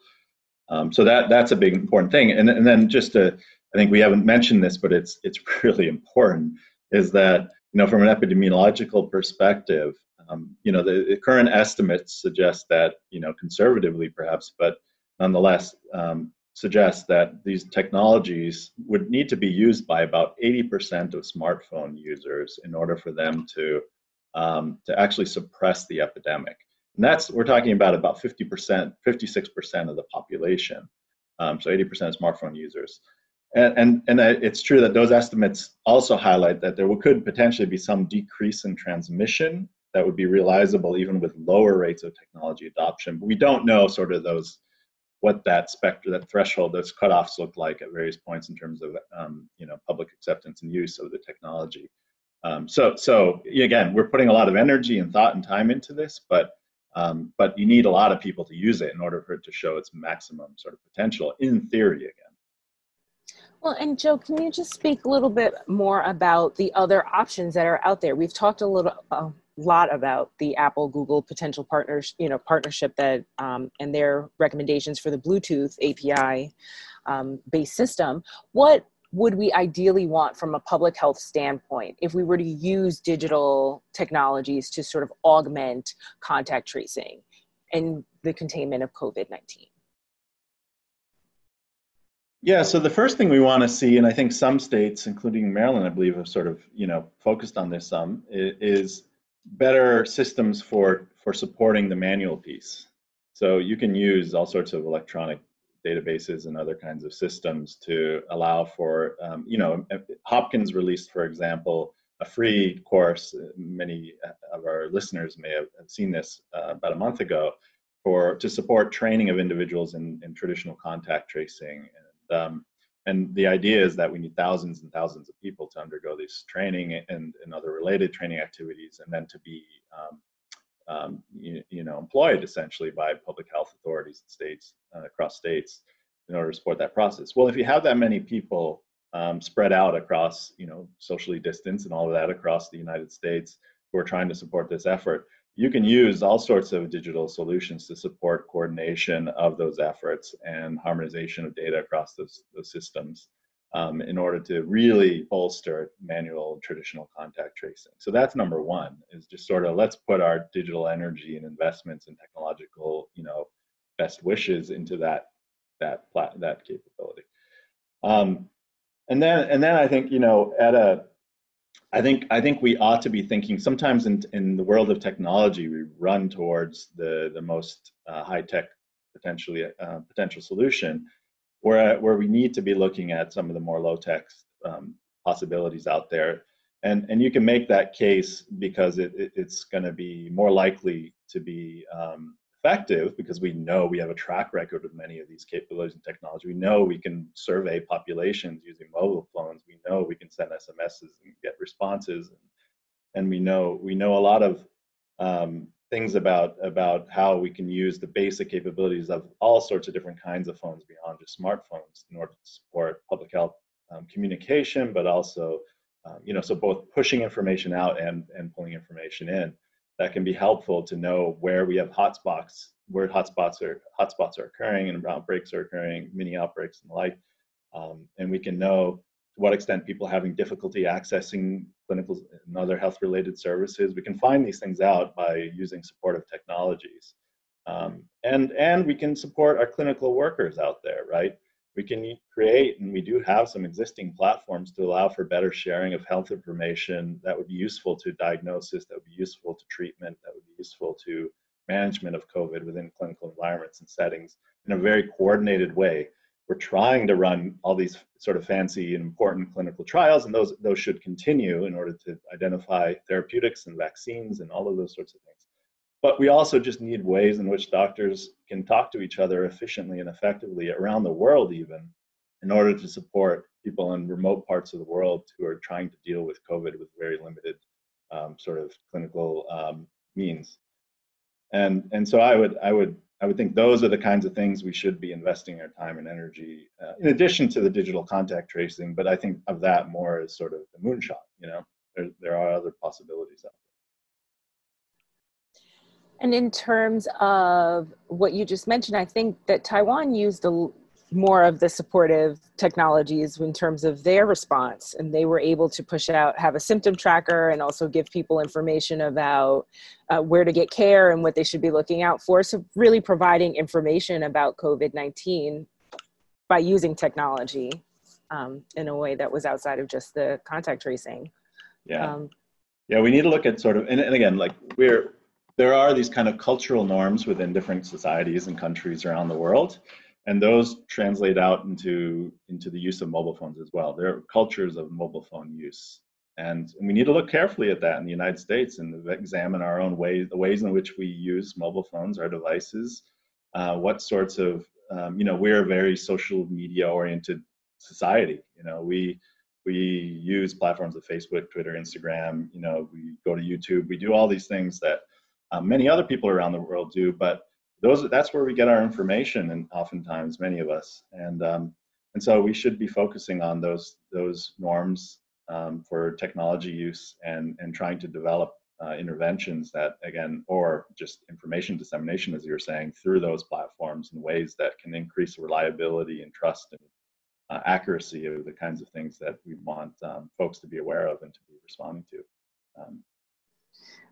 Um, so that that's a big important thing. And and then just to, I think we haven't mentioned this, but it's it's really important, is that you know from an epidemiological perspective, um, you know the, the current estimates suggest that you know conservatively perhaps, but nonetheless um, suggests that these technologies would need to be used by about 80% of smartphone users in order for them to um, to actually suppress the epidemic. And that's, we're talking about about 50%, 56% of the population. Um, so 80% of smartphone users. And, and, and it's true that those estimates also highlight that there could potentially be some decrease in transmission that would be realizable even with lower rates of technology adoption. But we don't know sort of those what that spectrum, that threshold, those cutoffs look like at various points in terms of um, you know public acceptance and use of the technology. Um, so so again, we're putting a lot of energy and thought and time into this, but um, but you need a lot of people to use it in order for it to show its maximum sort of potential in theory again. Well, and Joe, can you just speak a little bit more about the other options that are out there? We've talked a little, a lot about the Apple Google potential partners, you know, partnership that um, and their recommendations for the Bluetooth API um, based system. What would we ideally want from a public health standpoint if we were to use digital technologies to sort of augment contact tracing and the containment of COVID 19? Yeah, so the first thing we want to see, and I think some states, including Maryland, I believe, have sort of you know focused on this some, is better systems for for supporting the manual piece. So you can use all sorts of electronic databases and other kinds of systems to allow for, um, you know, Hopkins released, for example, a free course. Many of our listeners may have seen this uh, about a month ago for to support training of individuals in, in traditional contact tracing. And, um, and the idea is that we need thousands and thousands of people to undergo this training and, and other related training activities, and then to be um, um, you, you, know employed essentially by public health authorities and states uh, across states in order to support that process. Well, if you have that many people um, spread out across you know socially distanced and all of that across the United States who are trying to support this effort, you can use all sorts of digital solutions to support coordination of those efforts and harmonization of data across those, those systems um, in order to really bolster manual traditional contact tracing. So that's number one is just sort of let's put our digital energy and investments and technological, you know, best wishes into that that that capability. Um, and then and then I think you know at a I think I think we ought to be thinking. Sometimes in in the world of technology, we run towards the the most uh, high tech potentially uh, potential solution, where where we need to be looking at some of the more low tech um, possibilities out there. And and you can make that case because it, it it's going to be more likely to be um, effective because we know we have a track record of many of these capabilities and technology. We know we can survey populations using mobile phones. We know we can send SMSs and get responses, and, and we know we know a lot of um, things about about how we can use the basic capabilities of all sorts of different kinds of phones beyond just smartphones in order to support public health um, communication, but also um, you know so both pushing information out and and pulling information in that can be helpful to know where we have hotspots, where hotspots are hotspots are occurring and outbreaks are occurring, mini outbreaks and the like. Um, and we can know to what extent people having difficulty accessing clinical and other health related services. We can find these things out by using supportive technologies. Um, and, and we can support our clinical workers out there, right? we can create, and we do have some existing platforms to allow for better sharing of health information that would be useful to diagnosis, that would be useful to treatment, that would be useful to management of COVID within clinical environments and settings in a very coordinated way. We're trying to run all these sort of fancy and important clinical trials, and those those should continue in order to identify therapeutics and vaccines and all of those sorts of things. But we also just need ways in which doctors can talk to each other efficiently and effectively around the world, even in order to support people in remote parts of the world who are trying to deal with COVID with very limited um, sort of clinical um, means. And and so I would I would I would think those are the kinds of things we should be investing our time and energy, uh, in addition to the digital contact tracing. But I think of that more as sort of the moonshot. You know, there there are other possibilities out there. And in terms of what you just mentioned, I think that Taiwan used a, more of the supportive technologies in terms of their response, and they were able to push out, have a symptom tracker, and also give people information about uh, where to get care and what they should be looking out for. So, really providing information about COVID 19 by using technology um, in a way that was outside of just the contact tracing. Yeah. Um, yeah, we need to look at sort of, and, and again, like we're there are these kind of cultural norms within different societies and countries around the world, and those translate out into into the use of mobile phones as well. There are cultures of mobile phone use, and, we need to look carefully at that in the United States and examine our own ways, the ways in which we use mobile phones, our devices, uh, what sorts of um, you know we're a very social media oriented society. You know we we use platforms of Facebook, Twitter, Instagram. You know we go to YouTube. We do all these things that um, many other people around the world do, but those that's where we get our information, and oftentimes many of us, and um, and so we should be focusing on those those norms um, for technology use and and trying to develop uh, interventions that again or just information dissemination as you were saying through those platforms in ways that can increase reliability and trust and uh, accuracy of the kinds of things that we want um, folks to be aware of and to be responding to. Um,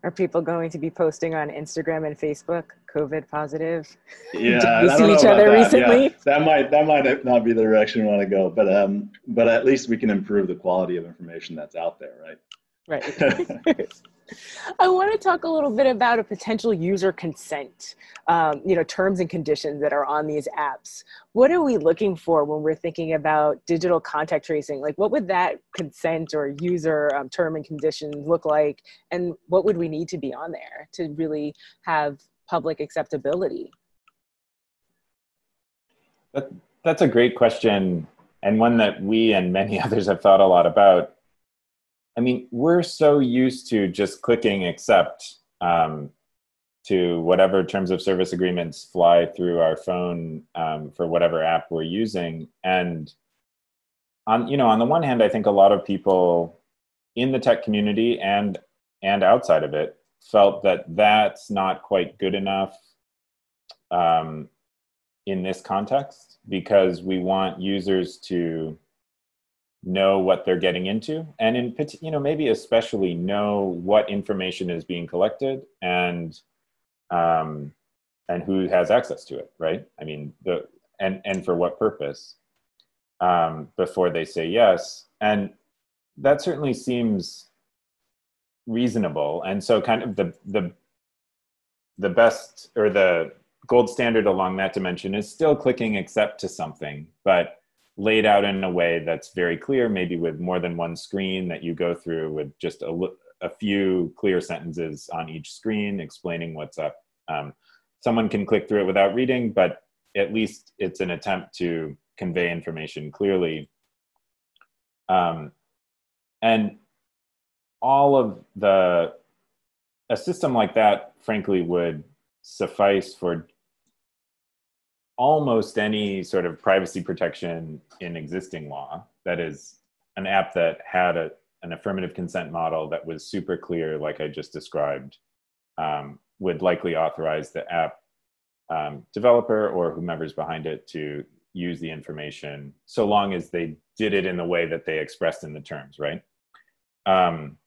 are people going to be posting on Instagram and Facebook COVID positive? Yeah, we see each other that. recently? Yeah, that might that might not be the direction we want to go, but um, but at least we can improve the quality of information that's out there, right? Right. I want to talk a little bit about a potential user consent, um, you know, terms and conditions that are on these apps. What are we looking for when we're thinking about digital contact tracing? Like, what would that consent or user um, term and conditions look like? And what would we need to be on there to really have public acceptability? That, that's a great question, and one that we and many others have thought a lot about I mean, we're so used to just clicking accept um, to whatever terms of service agreements fly through our phone um, for whatever app we're using. And on you know, on the one hand, I think a lot of people in the tech community and and outside of it felt that that's not quite good enough um, in this context because we want users to know what they're getting into and in you know maybe especially know what information is being collected and um and who has access to it right? I mean the and and for what purpose um before they say yes. And that certainly seems reasonable. And so kind of the the the best or the gold standard along that dimension is still clicking accept to something but laid out in a way that's very clear, maybe with more than one screen that you go through with just a, a few clear sentences on each screen explaining what's up. Um, someone can click through it without reading, but at least it's an attempt to convey information clearly. Um, and all of the, a system like that, frankly, would suffice for almost any sort of privacy protection in existing law. That is, an app that had a, an affirmative consent model that was super clear, like I just described, um, would likely authorize the app um, developer or whomever's behind it to use the information, so long as they did it in the way that they expressed in the terms, right? Um,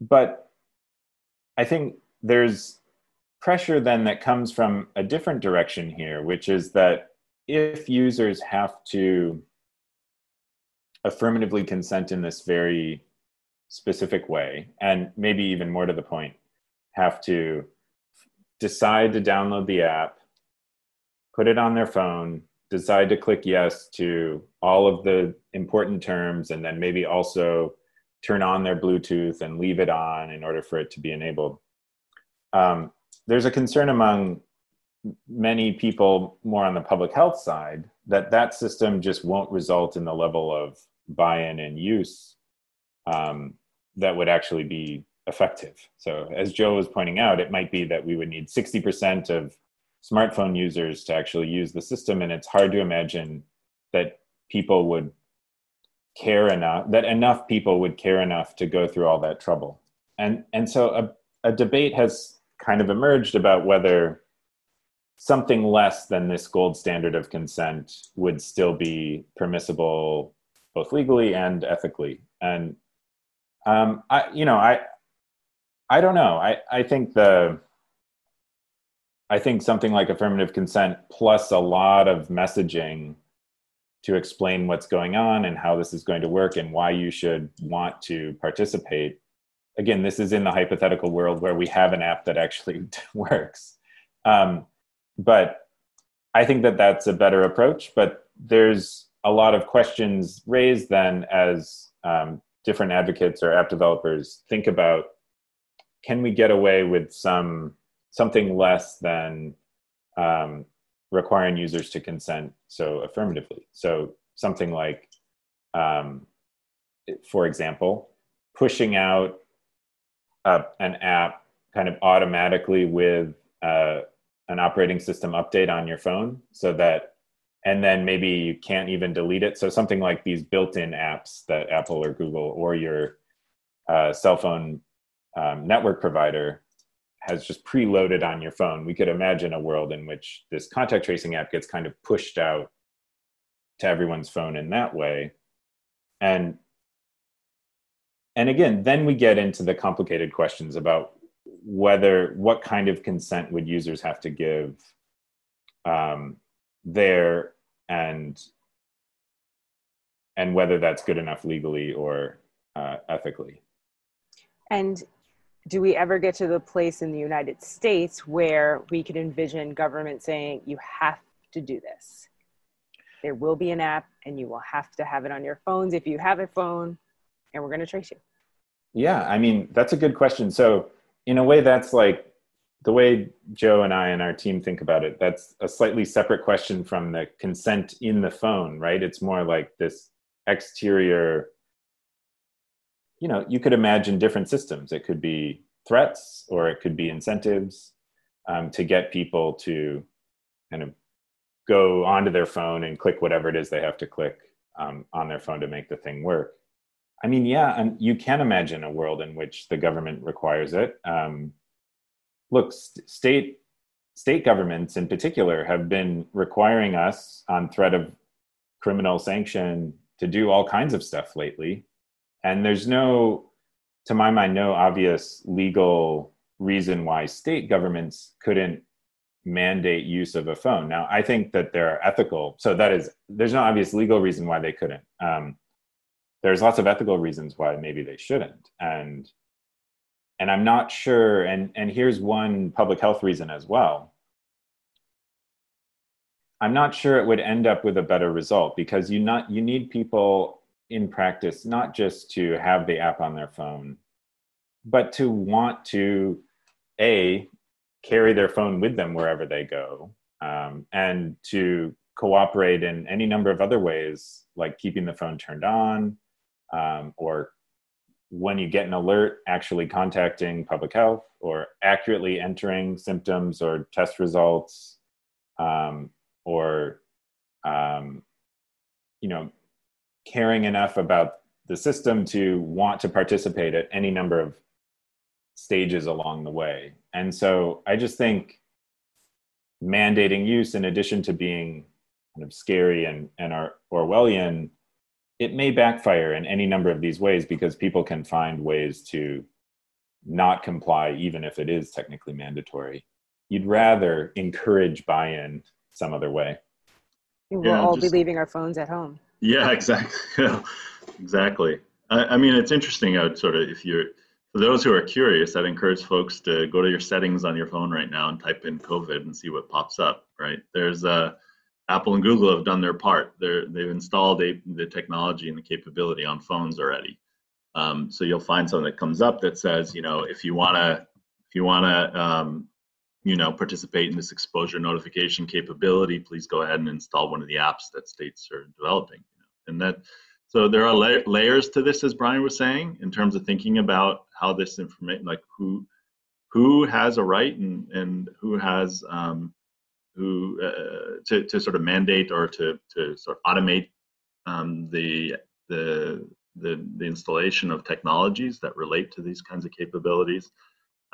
but I think there's pressure then that comes from a different direction here, which is that if users have to affirmatively consent in this very specific way, and maybe even more to the point, have to decide to download the app, put it on their phone, decide to click yes to all of the important terms, and then maybe also turn on their Bluetooth and leave it on in order for it to be enabled. Um, there's a concern among many people more on the public health side that that system just won't result in the level of buy-in and use um, that would actually be effective. So as Joe was pointing out, it might be that we would need 60% of smartphone users to actually use the system, and it's hard to imagine that people would care enough that enough people would care enough to go through all that trouble. And and so a, a debate has kind of emerged about whether something less than this gold standard of consent would still be permissible both legally and ethically. And um, i you know i i don't know. I i think the i think something like affirmative consent plus a lot of messaging to explain what's going on and how this is going to work and why you should want to participate again, this is in the hypothetical world where we have an app that actually works. Um, but I think that that's a better approach. But there's a lot of questions raised then as um, different advocates or app developers think about can we get away with some something less than um, requiring users to consent so affirmatively so something like um, for example pushing out an app kind of automatically with uh, an operating system update on your phone so that and then maybe you can't even delete it. So something like these built-in apps that apple or google or your uh, cell phone um, network provider has just preloaded on your phone. We could imagine a world in which this contact tracing app gets kind of pushed out to everyone's phone in that way. And and again then we get into the complicated questions about whether what kind of consent would users have to give um, there and and whether that's good enough legally or uh, ethically. And do we ever get to the place in the united states where we could envision government saying you have to do this. There will be an app and you will have to have it on your phones if you have a phone and we're going to trace you yeah i mean that's a good question so in a way that's like the way Joe and I and our team think about it, that's a slightly separate question from the consent in the phone, right? It's more like this exterior, you know, you could imagine different systems. It could be threats or it could be incentives um, to get people to kind of go onto their phone and click whatever it is they have to click um, on their phone to make the thing work. I mean, yeah, and you can imagine a world in which the government requires it. Um, look, st- state state governments in particular have been requiring us on threat of criminal sanction to do all kinds of stuff lately, and there's no, to my mind, no obvious legal reason why state governments couldn't mandate use of a phone. Now, I think that there are ethical, so that is, there's no obvious legal reason why they couldn't. Um, there's lots of ethical reasons why maybe they shouldn't. And and i'm not sure and and here's one public health reason as well. I'm not sure it would end up with a better result because you not you need people in practice not just to have the app on their phone but to want to a carry their phone with them wherever they go um, and to cooperate in any number of other ways like keeping the phone turned on um, or when you get an alert, actually contacting public health or accurately entering symptoms or test results, um, or um, you know, caring enough about the system to want to participate at any number of stages along the way. And so I just think mandating use, in addition to being kind of scary and, and Orwellian, it may backfire in any number of these ways because people can find ways to not comply even if it is technically mandatory. You'd rather encourage buy-in some other way. We'll yeah, all just, be leaving our phones at home. Yeah exactly. Exactly. I, I, mean it's interesting i would sort of if you're for those who are curious i'd encourage folks to go to your settings on your phone right now and type in covid and see what pops up right? There's a Apple and Google have done their part. They're, they've installed a, the technology and the capability on phones already. Um, so you'll find something that comes up that says, you know, if you want to, if you want to, um, you know, participate in this exposure notification capability, please go ahead and install one of the apps that states are developing. And that, so there are la- layers to this, as Brian was saying, in terms of thinking about how this information, like who, who has a right and and who has um, who uh, to, to sort of mandate or to, to sort of automate um, the, the, the, the installation of technologies that relate to these kinds of capabilities.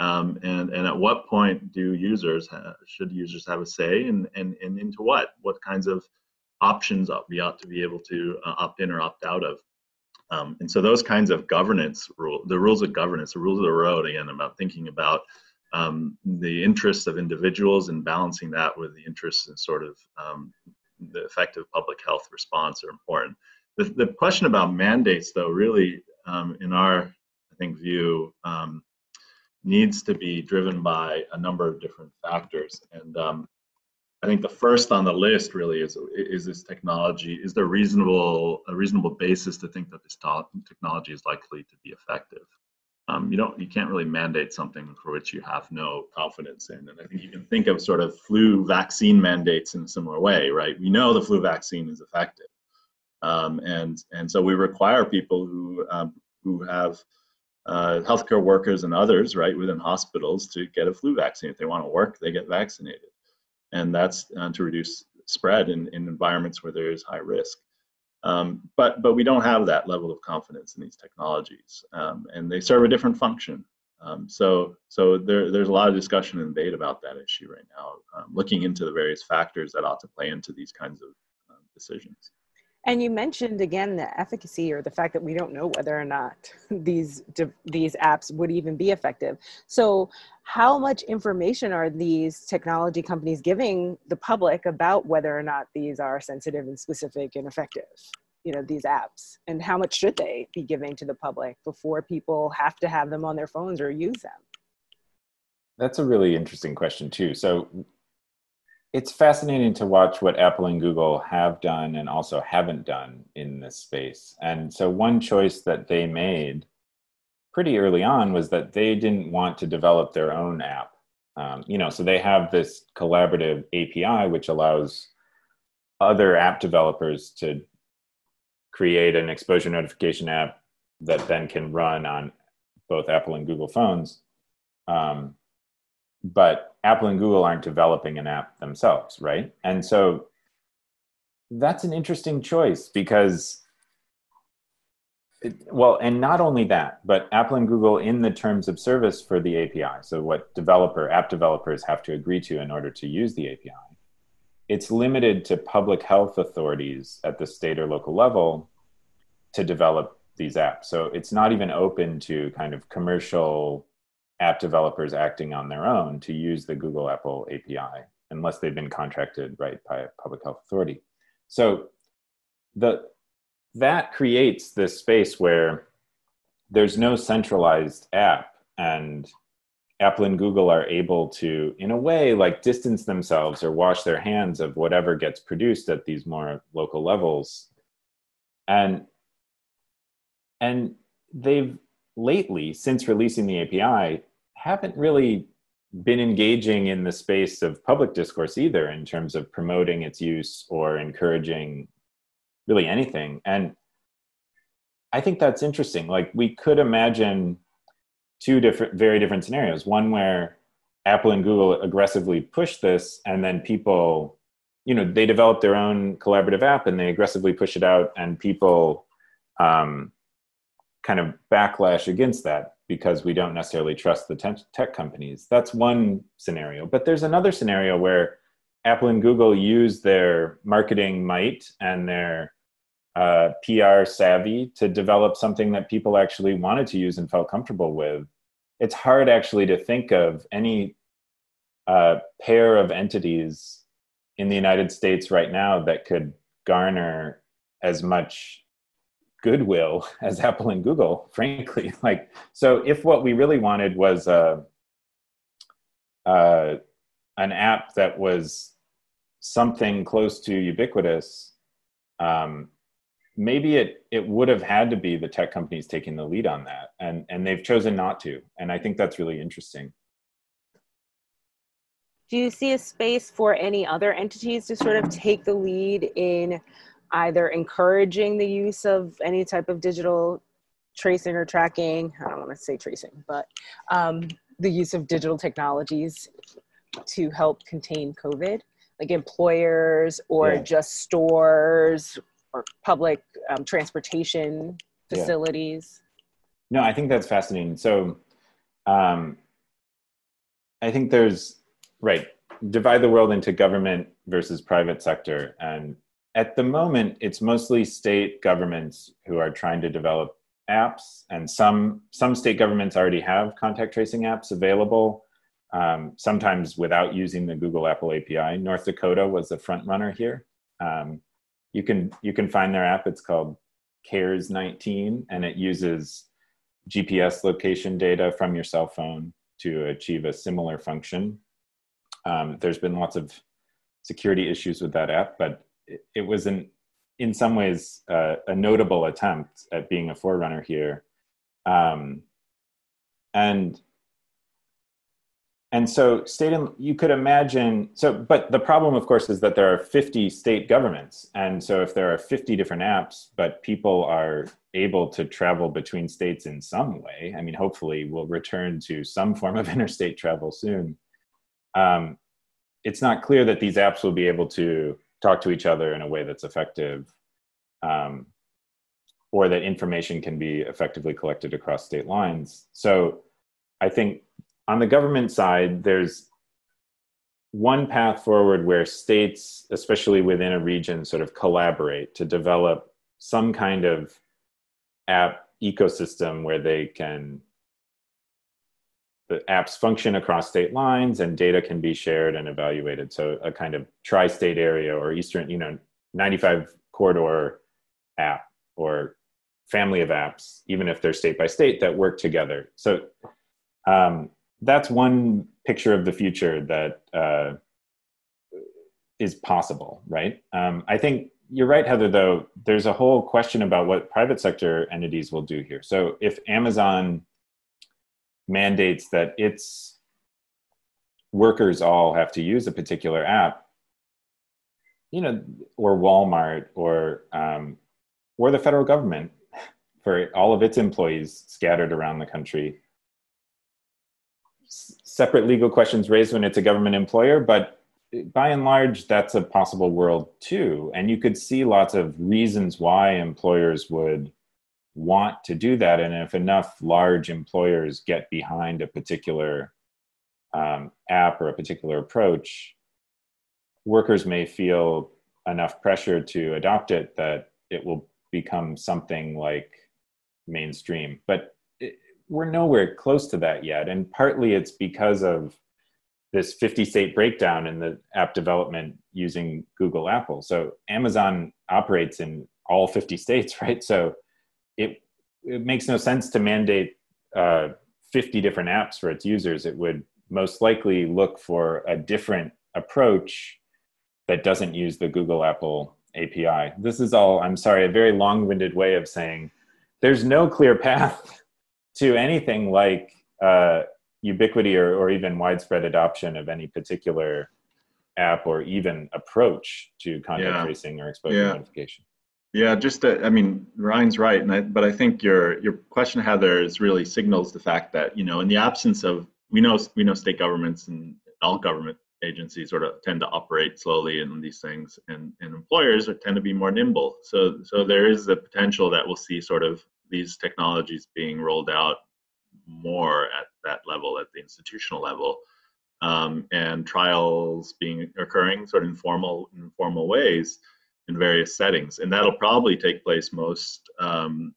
Um, and, and at what point do users have, should users have a say and, and, and into what? What kinds of options we ought to be able to uh, opt in or opt out of? Um, and so those kinds of governance rule, the rules of governance, the rules of the road, again, about thinking about um, the interests of individuals and balancing that with the interests and sort of um, the effective public health response are important. The, the question about mandates, though, really, um, in our, I think, view um, needs to be driven by a number of different factors. And um, I think the first on the list really is is this technology. Is there reasonable a reasonable basis to think that this technology is likely to be effective? Um, you don't you can't really mandate something for which you have no confidence in. And I think you can think of sort of flu vaccine mandates in a similar way, right? We know the flu vaccine is effective, um, and and so we require people who um, who have uh, healthcare workers and others, right, within hospitals to get a flu vaccine. If they want to work, they get vaccinated and that's uh, to reduce spread in, in environments where there is high risk. Um, but but we don't have that level of confidence in these technologies, um, and they serve a different function. Um, so so there, there's a lot of discussion and debate about that issue right now, um, looking into the various factors that ought to play into these kinds of um, decisions. And you mentioned again the efficacy or the fact that we don't know whether or not these these apps would even be effective. So, how much information are these technology companies giving the public about whether or not these are sensitive and specific and effective? You know, these apps, and how much should they be giving to the public before people have to have them on their phones or use them? That's a really interesting question too. So it's fascinating to watch what Apple and Google have done and also haven't done in this space. And so, one choice that they made pretty early on was that they didn't want to develop their own app. Um, you know, so they have this collaborative API which allows other app developers to create an exposure notification app that then can run on both Apple and Google phones. Um, but Apple and Google aren't developing an app themselves, right? And so that's an interesting choice because it, well, and not only that, but Apple and Google in the terms of service for the API, so what developer app developers have to agree to in order to use the API, it's limited to public health authorities at the state or local level to develop these apps. So it's not even open to kind of commercial app developers acting on their own to use the Google Apple API unless they've been contracted right by a public health authority. So the that creates this space where there's no centralized app and Apple and Google are able to, in a way, like distance themselves or wash their hands of whatever gets produced at these more local levels. And and they've lately, since releasing the API, haven't really been engaging in the space of public discourse either in terms of promoting its use or encouraging really anything. And i think that's interesting. Like we could imagine two different very different scenarios. One where apple and google aggressively push this and then people you know they develop their own collaborative app and they aggressively push it out and people um, kind of backlash against that because we don't necessarily trust the tech companies. That's one scenario. But there's another scenario where Apple and Google use their marketing might and their uh, PR savvy to develop something that people actually wanted to use and felt comfortable with. It's hard actually to think of any uh, pair of entities in the United States right now that could garner as much goodwill as Apple and Google, frankly. Like, so if what we really wanted was a, uh, uh, an app that was something close to ubiquitous, um, maybe it it would have had to be the tech companies taking the lead on that, and and they've chosen not to, and I think that's really interesting. Do you see a space for any other entities to sort of take the lead in either encouraging the use of any type of digital tracing or tracking. I don't want to say tracing, but um, the use of digital technologies to help contain COVID, like employers or yeah. just stores or public um, transportation facilities. Yeah. No, I think that's fascinating. So, um, I think there's right divide the world into government versus private sector, and at the moment, it's mostly state governments who are trying to develop apps, and some some state governments already have contact tracing apps available. Um, sometimes without using the Google Apple API. North Dakota was the front runner here. Um, you can you can find their app. It's called CARES 19, and it uses GPS location data from your cell phone to achieve a similar function. Um, there's been lots of security issues with that app, but it, was an, in some ways uh, a notable attempt at being a forerunner here. Um, and and so state and you could imagine so but the problem of course is that there are 50 state governments and so if there are 50 different apps but people are able to travel between states in some way i mean hopefully we'll return to some form of interstate travel soon um, it's not clear that these apps will be able to talk to each other in a way that's effective um, or that information can be effectively collected across state lines. So i think on the government side, there's one path forward where states, especially within a region, sort of collaborate to develop some kind of app ecosystem where they can the apps function across state lines and data can be shared and evaluated so a kind of tri-state area or eastern you know 95 corridor app or family of apps even if they're state by state that work together so um, that's one picture of the future that uh, is possible, right? Um, I think you're right, Heather. Though there's a whole question about what private sector entities will do here. So if Amazon mandates that its workers all have to use a particular app, you know, or Walmart or um, or the federal government for all of its employees scattered around the country separate legal questions raised when it's a government employer, but by and large, that's a possible world too. And you could see lots of reasons why employers would want to do that. And if enough large employers get behind a particular um, app or a particular approach, workers may feel enough pressure to adopt it that it will become something like mainstream. But we're nowhere close to that yet. And partly it's because of this 50 state breakdown in the app development using Google Apple. So Amazon operates in all 50 states, right? So it, makes no sense to mandate uh, 50 different apps for its users. It would most likely look for a different approach that doesn't use the Google Apple API. This is all, I'm sorry, a very long winded way of saying there's no clear path to anything like uh, ubiquity or, or even widespread adoption of any particular app or even approach to contact yeah. tracing or exposure yeah. notification. Yeah, just I mean, Brian's right, and I, but I think your your question, Heather, is really signals the fact that you know, in the absence of we know we know state governments and all government agencies sort of tend to operate slowly in these things, and and employers are, tend to be more nimble. So so there is the potential that we'll see sort of these technologies being rolled out more at that level, at the institutional level, um, and trials being occurring sort of informal, informal ways in various settings, and that'll probably take place most um,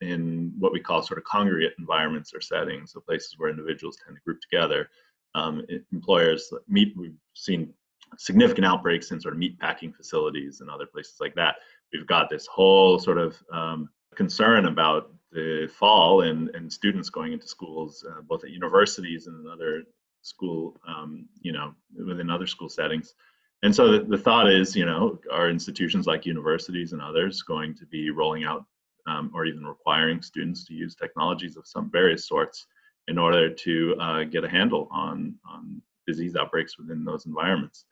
in what we call sort of congregate environments or settings, so places where individuals tend to group together. Um, employers meet. We've seen significant outbreaks in sort of meat packing facilities and other places like that. We've got this whole sort of um, concern about the fall and, and students going into schools, uh, both at universities and other school, um, you know, within other school settings. And so the, the, thought is, you know, are institutions like universities and others going to be rolling out um, or even requiring students to use technologies of some various sorts in order to uh, get a handle on, on disease outbreaks within those environments?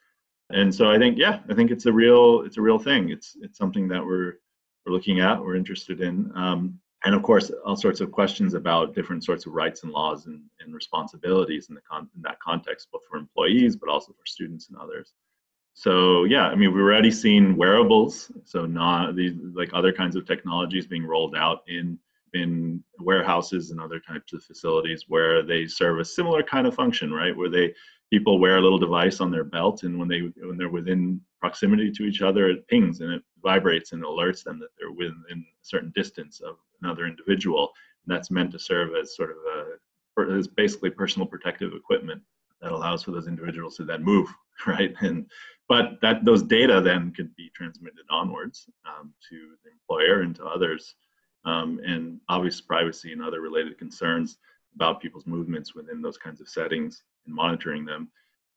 And so I think, yeah, I think it's a real, it's a real thing. It's, it's something that we're, we're looking at, we're interested in. Um, and of course, all sorts of questions about different sorts of rights and laws and, and responsibilities in, the con- in that context, both for employees, but also for students and others. So yeah, I mean, we've already seen wearables, so not these like other kinds of technologies being rolled out in in warehouses and other types of facilities where they serve a similar kind of function, right? Where they people wear a little device on their belt, and when they when they're within proximity to each other, it pings and it vibrates and alerts them that they're within a certain distance of another individual. And that's meant to serve as sort of a as basically personal protective equipment that allows for those individuals to then move, right? And but that those data then could be transmitted onwards um, to the employer and to others um, and obvious privacy and other related concerns about people's movements within those kinds of settings and monitoring them.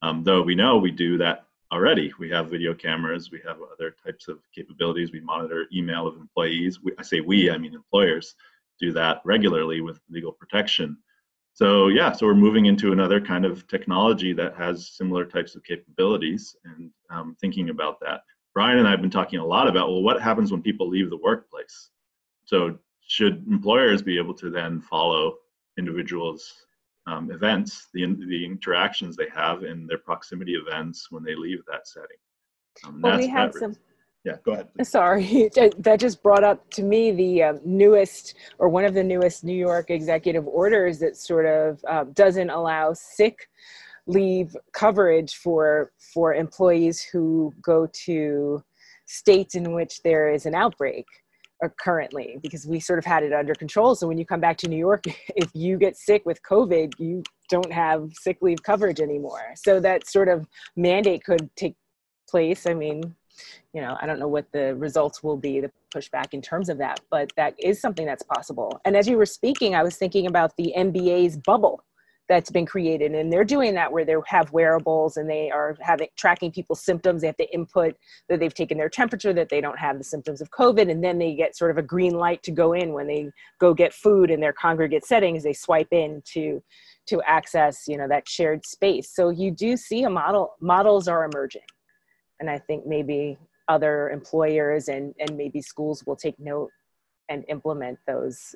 Um, though we know we do that already. We have video cameras, we have other types of capabilities. We monitor email of employees. We, I say we, I mean employers do that regularly with legal protection. So yeah, so we're moving into another kind of technology that has similar types of capabilities and um, thinking about that. Brian and I have been talking a lot about well, what happens when people leave the workplace? So should employers be able to then follow individuals' um, events, the the interactions they have in their proximity events when they leave that setting? Um, well, we have some. Yeah, go ahead. Sorry, that just brought up to me the um, newest or one of the newest New York executive orders that sort of uh, doesn't allow sick leave coverage for for employees who go to states in which there is an outbreak uh, currently because we sort of had it under control so when you come back to new york if you get sick with covid you don't have sick leave coverage anymore so that sort of mandate could take place i mean you know i don't know what the results will be the pushback in terms of that but that is something that's possible. And as you were speaking i was thinking about the nba's bubble that's been created and they're doing that where they have wearables and they are having tracking people's symptoms. They have to input that they've taken their temperature that they don't have the symptoms of covid and then they get sort of a green light to go in when they go get food in their congregate settings. They swipe in to to access you know that shared space. So you do see a model models are emerging and i think maybe other employers and and maybe schools will take note and implement those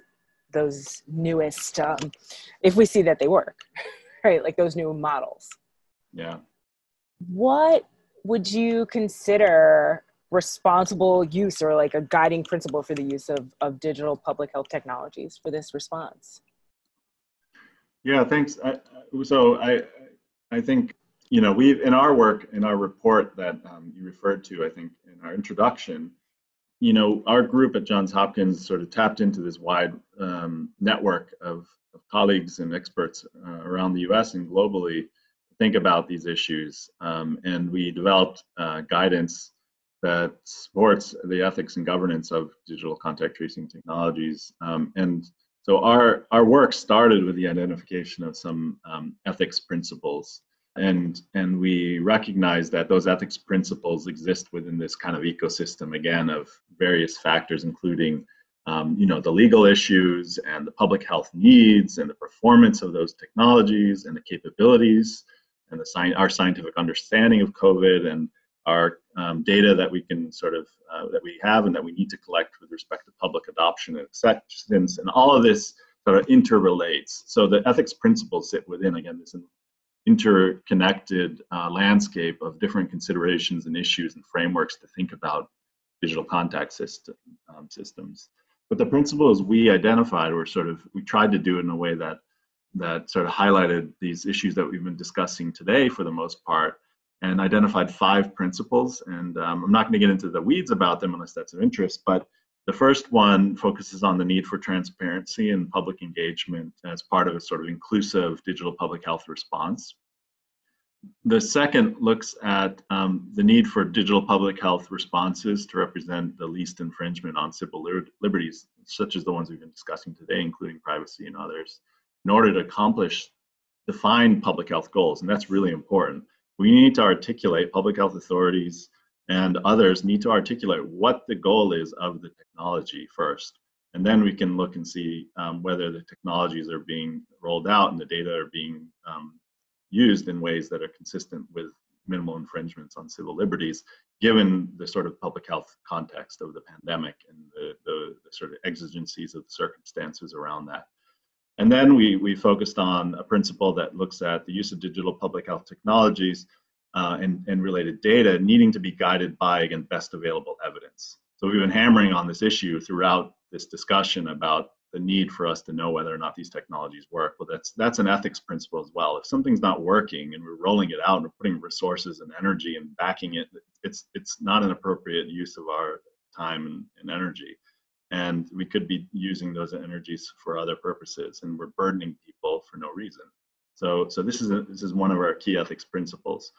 those newest um, if we see that they work right? Like those new models. Yeah. What would you consider responsible use or like a guiding principle for the use of, of digital public health technologies for this response? Yeah thanks. I, so i i think you know we've in our work in our report that um, you referred to i think in our introduction you know, our group at Johns Hopkins sort of tapped into this wide um, network of, of, colleagues and experts uh, around the US and globally to think about these issues. Um, and we developed uh, guidance that supports the ethics and governance of digital contact tracing technologies. Um, and so our, our work started with the identification of some um, ethics principles and and we recognize that those ethics principles exist within this kind of ecosystem again of various factors including um, you know the legal issues and the public health needs and the performance of those technologies and the capabilities and the sci- our scientific understanding of covid and our um, data that we can sort of uh, that we have and that we need to collect with respect to public adoption and acceptance. And all of this sort of interrelates. So the ethics principles sit within again this interconnected uh, landscape of different considerations and issues and frameworks to think about digital contact system, um, systems. But the principles we identified were sort of, we tried to do it in a way that, that sort of highlighted these issues that we've been discussing today for the most part and identified five principles. And um, I'm not going to get into the weeds about them unless that's of interest, but the first one focuses on the need for transparency and public engagement as part of a sort of inclusive digital public health response. The second looks at um, the need for digital public health responses to represent the least infringement on civil liberties, such as the ones we've been discussing today, including privacy and others, in order to accomplish defined public health goals. And that's really important. We need to articulate public health authorities and others need to articulate what the goal is of the technology first. And then we can look and see um, whether the technologies are being rolled out and the data are being um, used in ways that are consistent with minimal infringements on civil liberties, given the sort of public health context of the pandemic and the, the, the sort of exigencies of the circumstances around that. And then we, we focused on a principle that looks at the use of digital public health technologies uh, and, and related data needing to be guided by, again, best available evidence. So we've been hammering on this issue throughout this discussion about the need for us to know whether or not these technologies work. Well, that's that's an ethics principle as well. If something's not working and we're rolling it out and we're putting resources and energy and backing it, it's it's not an appropriate use of our time and, and energy. And we could be using those energies for other purposes, and we're burdening people for no reason. So so this is a, this is one of our key ethics principles.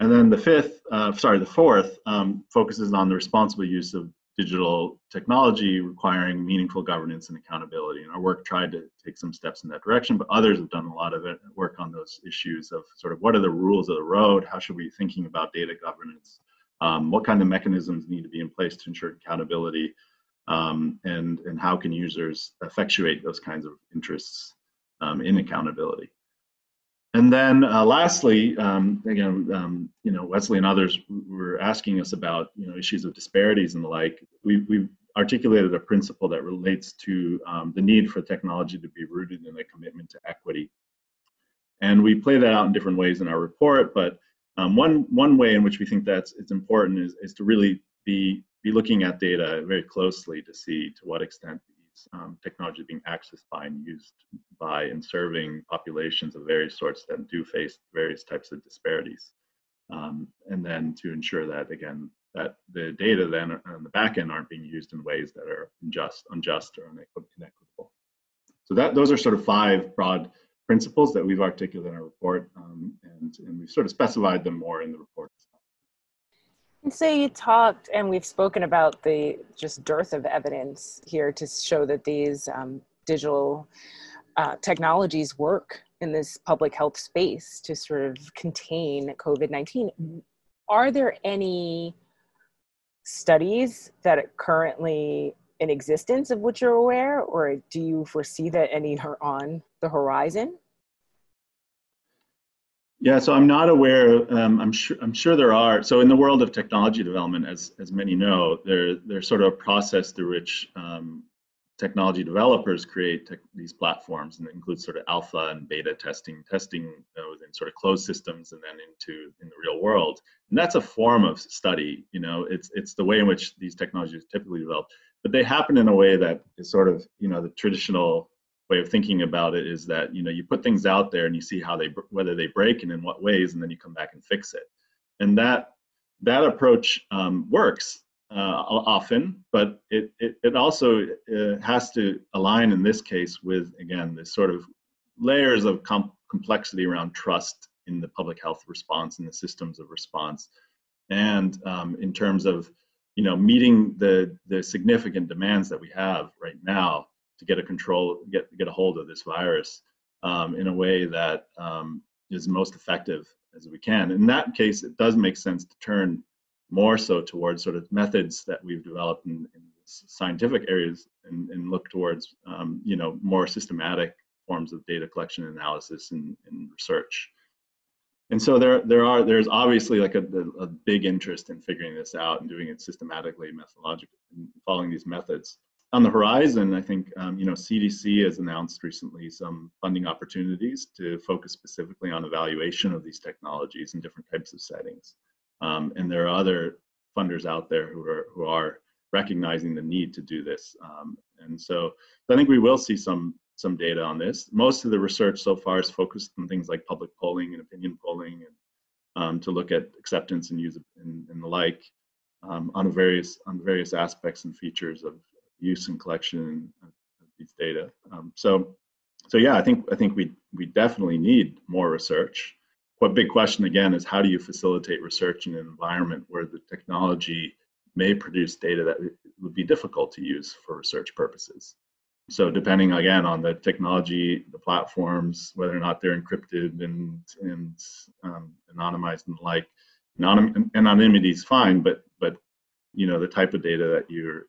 And then the fifth, uh, sorry, the fourth um, focuses on the responsible use of digital technology requiring meaningful governance and accountability. And our work tried to take some steps in that direction, but others have done a lot of it, work on those issues of sort of what are the rules of the road? How should we be thinking about data governance? Um, what kind of mechanisms need to be in place to ensure accountability? Um, and, and how can users effectuate those kinds of interests um, in accountability? And then uh, lastly, um, again, um, you know, Wesley and others were asking us about, you know, issues of disparities and the like. We, we've articulated a principle that relates to um, the need for technology to be rooted in a commitment to equity. And we play that out in different ways in our report, but um, one, one way in which we think that's it's important is, is to really be, be looking at data very closely to see to what extent um, technology being accessed by and used by and serving populations of various sorts that do face various types of disparities. Um, and then to ensure that, again, that the data then on the back end aren't being used in ways that are unjust, unjust or inequitable. So that those are sort of five broad principles that we've articulated in our report, um, and, and we've sort of specified them more in the report. So you talked, and we've spoken about the just dearth of evidence here to show that these um, digital uh, technologies work in this public health space to sort of contain COVID 19. Are there any studies that are currently in existence of which you're aware, or do you foresee that any are on the horizon? Yeah, so I'm not aware. Um, I'm sure. I'm sure there are. So in the world of technology development, as as many know, there there's sort of a process through which um, technology developers create these platforms, and it includes sort of alpha and beta testing, testing uh, within sort of closed systems, and then into in the real world. And that's a form of study. You know, it's it's the way in which these technologies typically develop, but they happen in a way that is sort of you know the traditional way of thinking about it is that you know you put things out there and you see how they whether they break and in what ways and then you come back and fix it. And that that approach um, works uh, often but it it, it also uh, has to align in this case with again this sort of layers of com- complexity around trust in the public health response and the systems of response. And um, in terms of you know meeting the the significant demands that we have right now to get a control, get get a hold of this virus um, in a way that um, is most effective as we can. In that case, it does make sense to turn more so towards sort of methods that we've developed in, in scientific areas and, and look towards um, you know more systematic forms of data collection analysis and, and research and so there there are there's obviously like a, a, big interest in figuring this out and doing it systematically methodologically and following these methods on the horizon, I think um, you know CDC has announced recently some funding opportunities to focus specifically on evaluation of these technologies in different types of settings. Um, and there are other funders out there who are who are recognizing the need to do this. Um, and so, so I think we will see some some data on this. Most of the research so far is focused on things like public polling and opinion polling, and um, to look at acceptance and use and, and the like um, on various on various aspects and features of use and collection of these data. Um, so, so yeah, I think I think we we definitely need more research. What big question again is how do you facilitate research in an environment where the technology may produce data that would be difficult to use for research purposes. So depending again on the technology, the platforms, whether or not they're encrypted and and um, anonymized and like, Anonym, anonymity is fine, but but you know the type of data that you're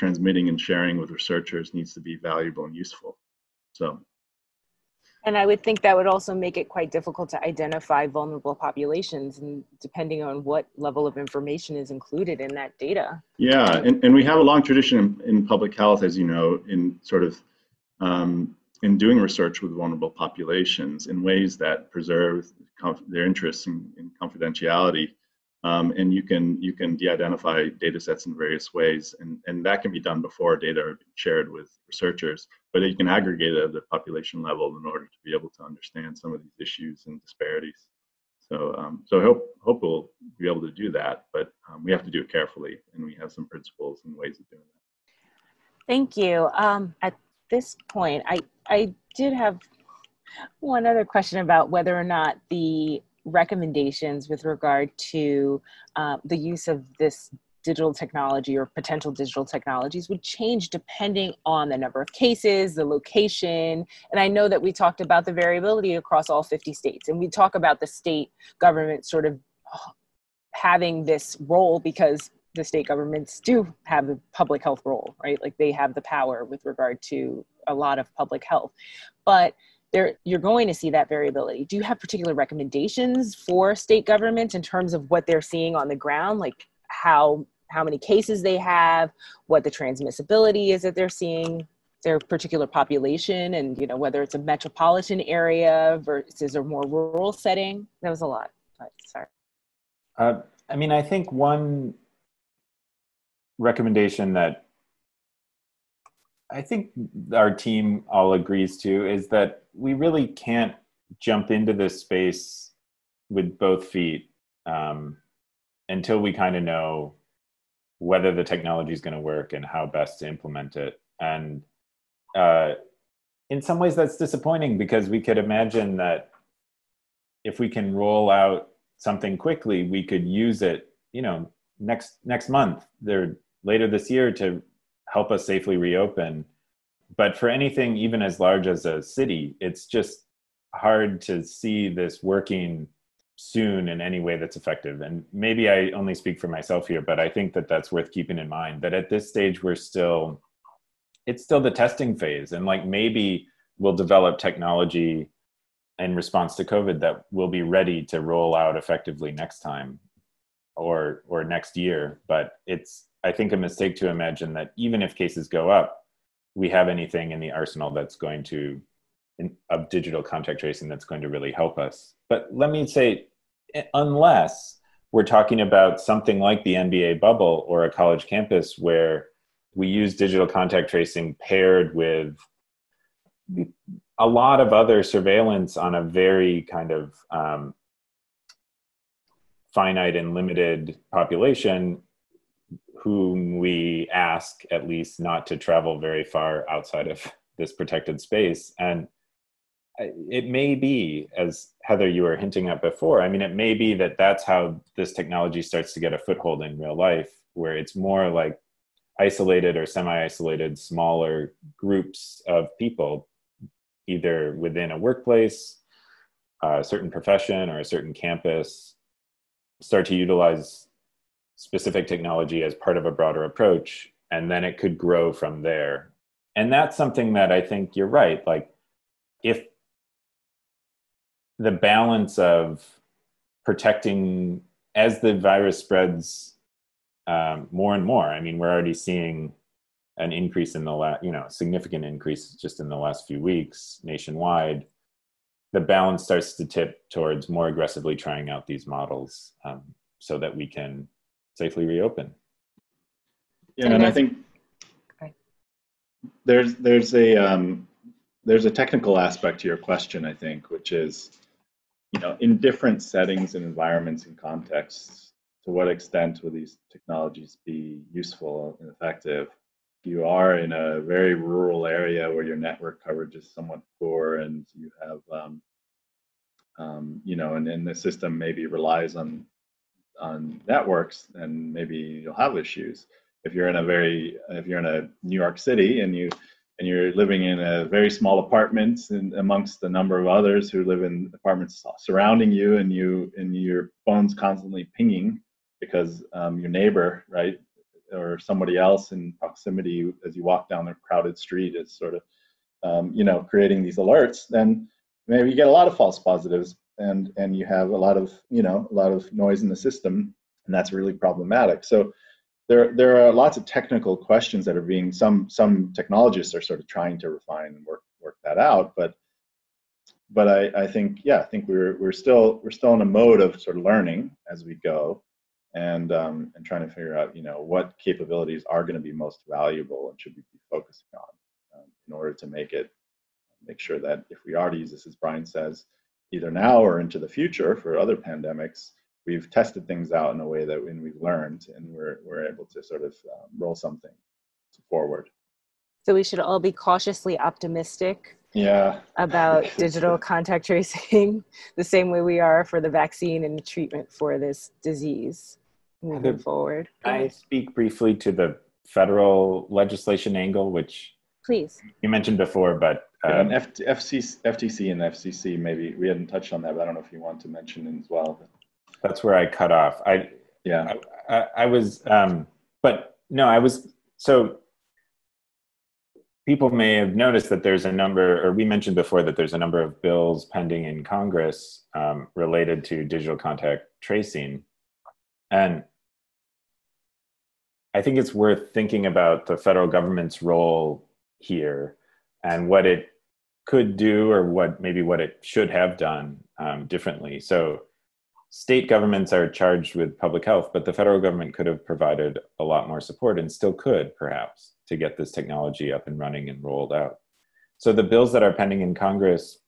transmitting and sharing with researchers needs to be valuable and useful. So. And I would think that would also make it quite difficult to identify vulnerable populations, and depending on what level of information is included in that data. Yeah, and, and we have a long tradition in, in public health, as you know, in sort of um, in doing research with vulnerable populations in ways that preserve their interests in, in confidentiality um, and you can you can de-identify data sets in various ways, and, and that can be done before data are shared with researchers. But you can aggregate it at the population level in order to be able to understand some of these issues and disparities. So um, so I hope hope we'll be able to do that, but um, we have to do it carefully, and we have some principles and ways of doing that. Thank you. Um, at this point, I I did have one other question about whether or not the recommendations with regard to uh, the use of this digital technology or potential digital technologies would change depending on the number of cases, the location. And I know that we talked about the variability across all 50 states, and we talk about the state government sort of having this role because the state governments do have a public health role, right? Like they have the power with regard to a lot of public health. But there you're going to see that variability. Do you have particular recommendations for state governments in terms of what they're seeing on the ground, like how how many cases they have, what the transmissibility is that they're seeing, their particular population, and you know whether it's a metropolitan area versus a more rural setting? That was a lot. But sorry. Uh, I mean, I think one recommendation that I think our team all agrees to is that we really can't jump into this space with both feet um, until we kind of know whether the technology is going to work and how best to implement it. And uh, in some ways, that's disappointing because we could imagine that if we can roll out something quickly, we could use it, you know, next next month, there later this year to help us safely reopen. But for anything even as large as a city, it's just hard to see this working soon in any way that's effective. And maybe I only speak for myself here, but I think that that's worth keeping in mind that at this stage, we're still, it's still the testing phase. And like maybe we'll develop technology in response to COVID that will be ready to roll out effectively next time or or next year. But it's I think a mistake to imagine that even if cases go up, we have anything in the arsenal that's going to in, of digital contact tracing that's going to really help us. But let me say, unless we're talking about something like the NBA bubble or a college campus where we use digital contact tracing paired with a lot of other surveillance on a very kind of um, finite and limited population whom we ask at least not to travel very far outside of this protected space. And it may be as heather you were hinting at before i mean it may be that that's how this technology starts to get a foothold in real life where it's more like isolated or semi-isolated smaller groups of people either within a workplace a certain profession or a certain campus start to utilize specific technology as part of a broader approach and then it could grow from there. And that's something that i think you're right like if the balance of protecting as the virus spreads um, more and more i mean we're already seeing an increase in the last you know significant increase just in the last few weeks nationwide the balance starts to tip towards more aggressively trying out these models um, so that we can safely reopen. Yeah, and I think there's there's a um, there's a technical aspect to your question, I think, which is, you know, in different settings and environments and contexts, to what extent will these technologies be useful and effective? You are in a very rural area where your network coverage is somewhat poor, and you have, um, um, you know, and, and the system maybe relies on on networks, then maybe you'll have issues. If you're in a very, if you're in a New York City and you and you're living in a very small apartment and amongst the number of others who live in apartments surrounding you, and you and your phone's constantly pinging because um, your neighbor, right, or somebody else in proximity as you walk down a crowded street is sort of, um, you know, creating these alerts, then maybe you get a lot of false positives and and you have a lot of you know a lot of noise in the system and that's really problematic. So there there are lots of technical questions that are being some some technologists are sort of trying to refine and work work that out but but I, I think yeah I think we're we're still we're still in a mode of sort of learning as we go and um, and trying to figure out you know what capabilities are going to be most valuable and should we be focusing on um, in order to make it make sure that if we are to use this as Brian says either now or into the future for other pandemics, we've tested things out in a way that when we've learned and we're, we're able to sort of um, roll something forward. So we should all be cautiously optimistic yeah about digital contact tracing the same way we are for the vaccine and the treatment for this disease moving forward. I speak briefly to the federal legislation angle, which Please. you mentioned before, but Yeah, um, and F- FCC, FTC and FCC, maybe we hadn't touched on that, but I don't know if you want to mention it as well. that's where I cut off. I Yeah, I, I was, um, but no, I was so. People may have noticed that there's a number, or we mentioned before that there's a number of bills pending in Congress um, related to digital contact tracing, and I think it's worth thinking about the federal government's role here and what it could do, or what maybe what it should have done um, differently. So state governments are charged with public health, but the federal government could have provided a lot more support and still could, perhaps, to get this technology up and running and rolled out. So the bills that are pending in Congress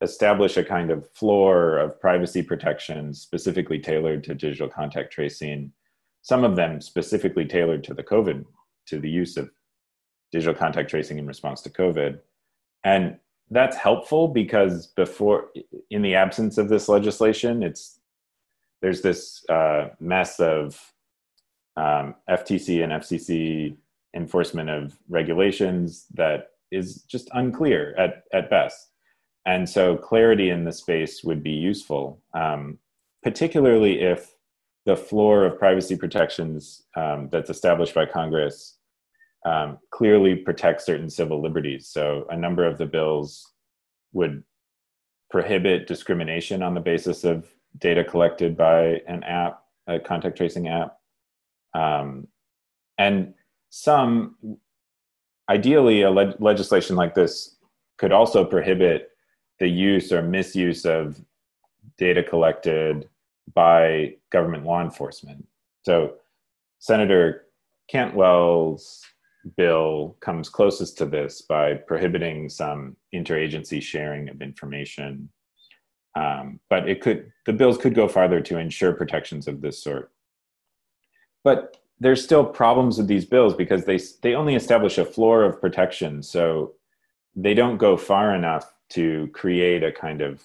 establish a kind of floor of privacy protections specifically tailored to digital contact tracing, some of them specifically tailored to the COVID, to the use of digital contact tracing in response to COVID. And that's helpful because before, in the absence of this legislation, it's there's this uh, mess of um, FTC and FCC enforcement of regulations that is just unclear at, at best. And so clarity in the space would be useful, um, particularly if the floor of privacy protections um, that's established by Congress um, clearly protect certain civil liberties. So a number of the bills would prohibit discrimination on the basis of data collected by an app, a contact tracing app. Um, and some, ideally, a le- legislation like this could also prohibit the use or misuse of data collected by government law enforcement. So, Senator Cantwell's bill comes closest to this by prohibiting some interagency sharing of information um, but it could the bills could go farther to ensure protections of this sort. But there's still problems with these bills because they they only establish a floor of protection, so they don't go far enough to create a kind of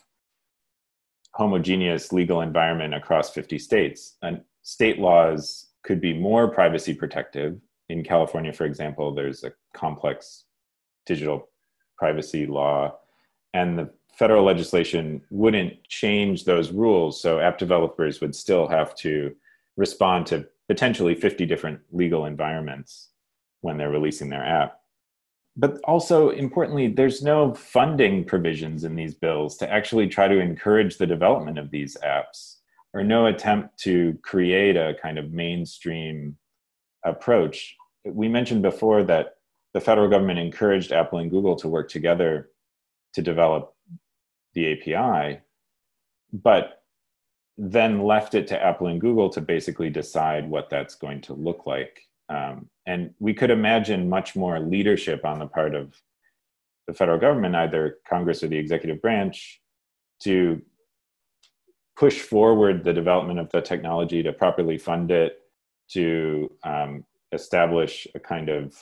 homogeneous legal environment across 50 states. And state laws could be more privacy protective. In California, for example, there's a complex digital privacy law, and the federal legislation wouldn't change those rules. So app developers would still have to respond to potentially 50 different legal environments when they're releasing their app. But also, importantly, there's no funding provisions in these bills to actually try to encourage the development of these apps, or no attempt to create a kind of mainstream approach. We mentioned before that the federal government encouraged Apple and Google to work together to develop the API, but then left it to Apple and Google to basically decide what that's going to look like. Um, and we could imagine much more leadership on the part of the federal government, either Congress or the executive branch, to push forward the development of the technology, to properly fund it, to um, establish a kind of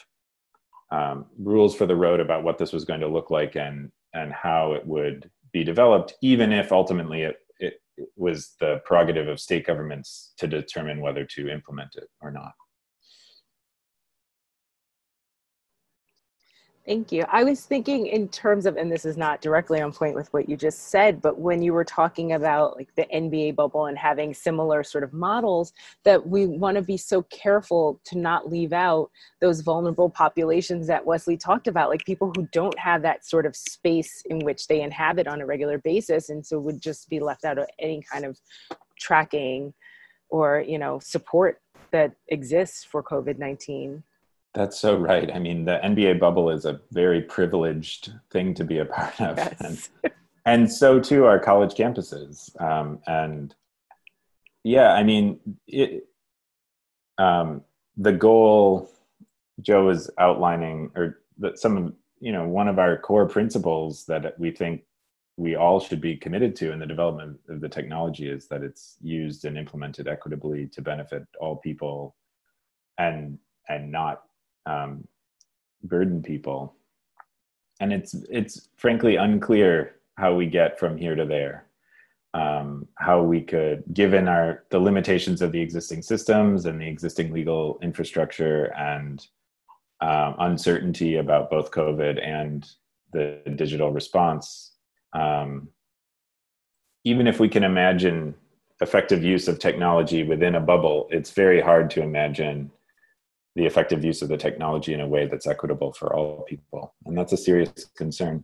um, rules for the road about what this was going to look like and and how it would be developed, even if ultimately it, it was the prerogative of state governments to determine whether to implement it or not. Thank you. I was thinking in terms of, and this is not directly on point with what you just said, but when you were talking about like the NBA bubble and having similar sort of models, that we want to be so careful to not leave out those vulnerable populations that Wesley talked about, like people who don't have that sort of space in which they inhabit on a regular basis, and so would just be left out of any kind of tracking or you know support that exists for COVID nineteen. That's so right. I mean, the NBA bubble is a very privileged thing to be a part of. Yes. And, and so too are college campuses. Um, and yeah, I mean, it, um, the goal Joe was outlining, or that some of, you know, one of our core principles that we think we all should be committed to in the development of the technology is that it's used and implemented equitably to benefit all people and and not um, burden people. And it's it's frankly unclear how we get from here to there. Um, how we could, given our the limitations of the existing systems and the existing legal infrastructure and um, uncertainty about both COVID and the digital response, um, even if we can imagine effective use of technology within a bubble, it's very hard to imagine the effective use of the technology in a way that's equitable for all people. And that's a serious concern.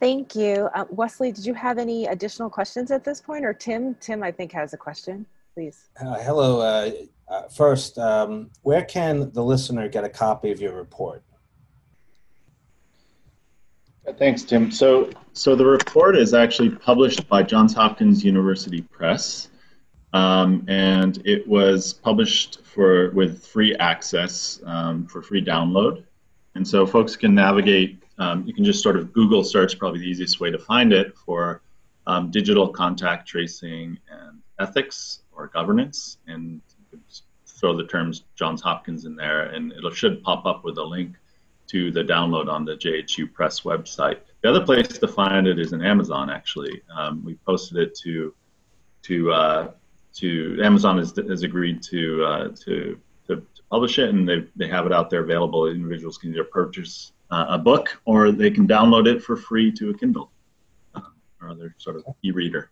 Thank you. Uh, Wesley, did you have any additional questions at this point? Or Tim? Tim, I think, has a question. Please. Uh, hello. Uh, uh first, um, where can the listener get a copy of your report? Thanks, Tim. So, so the report is actually published by Johns Hopkins University Press, um, and it was published for with free access um, for free download. And so, folks can navigate um, you can just sort of Google search, probably the easiest way to find it for um, digital contact tracing and ethics or governance, and throw the terms Johns Hopkins in there, and it should pop up with a link to the download on the JHU Press website. The other place to find it is in Amazon. Actually, um, we posted it to to uh, to Amazon has, has agreed to, uh, to, to to publish it, and they they have it out there available. Individuals can either purchase uh, a book, or they can download it for free to a Kindle uh, or other sort of e-reader.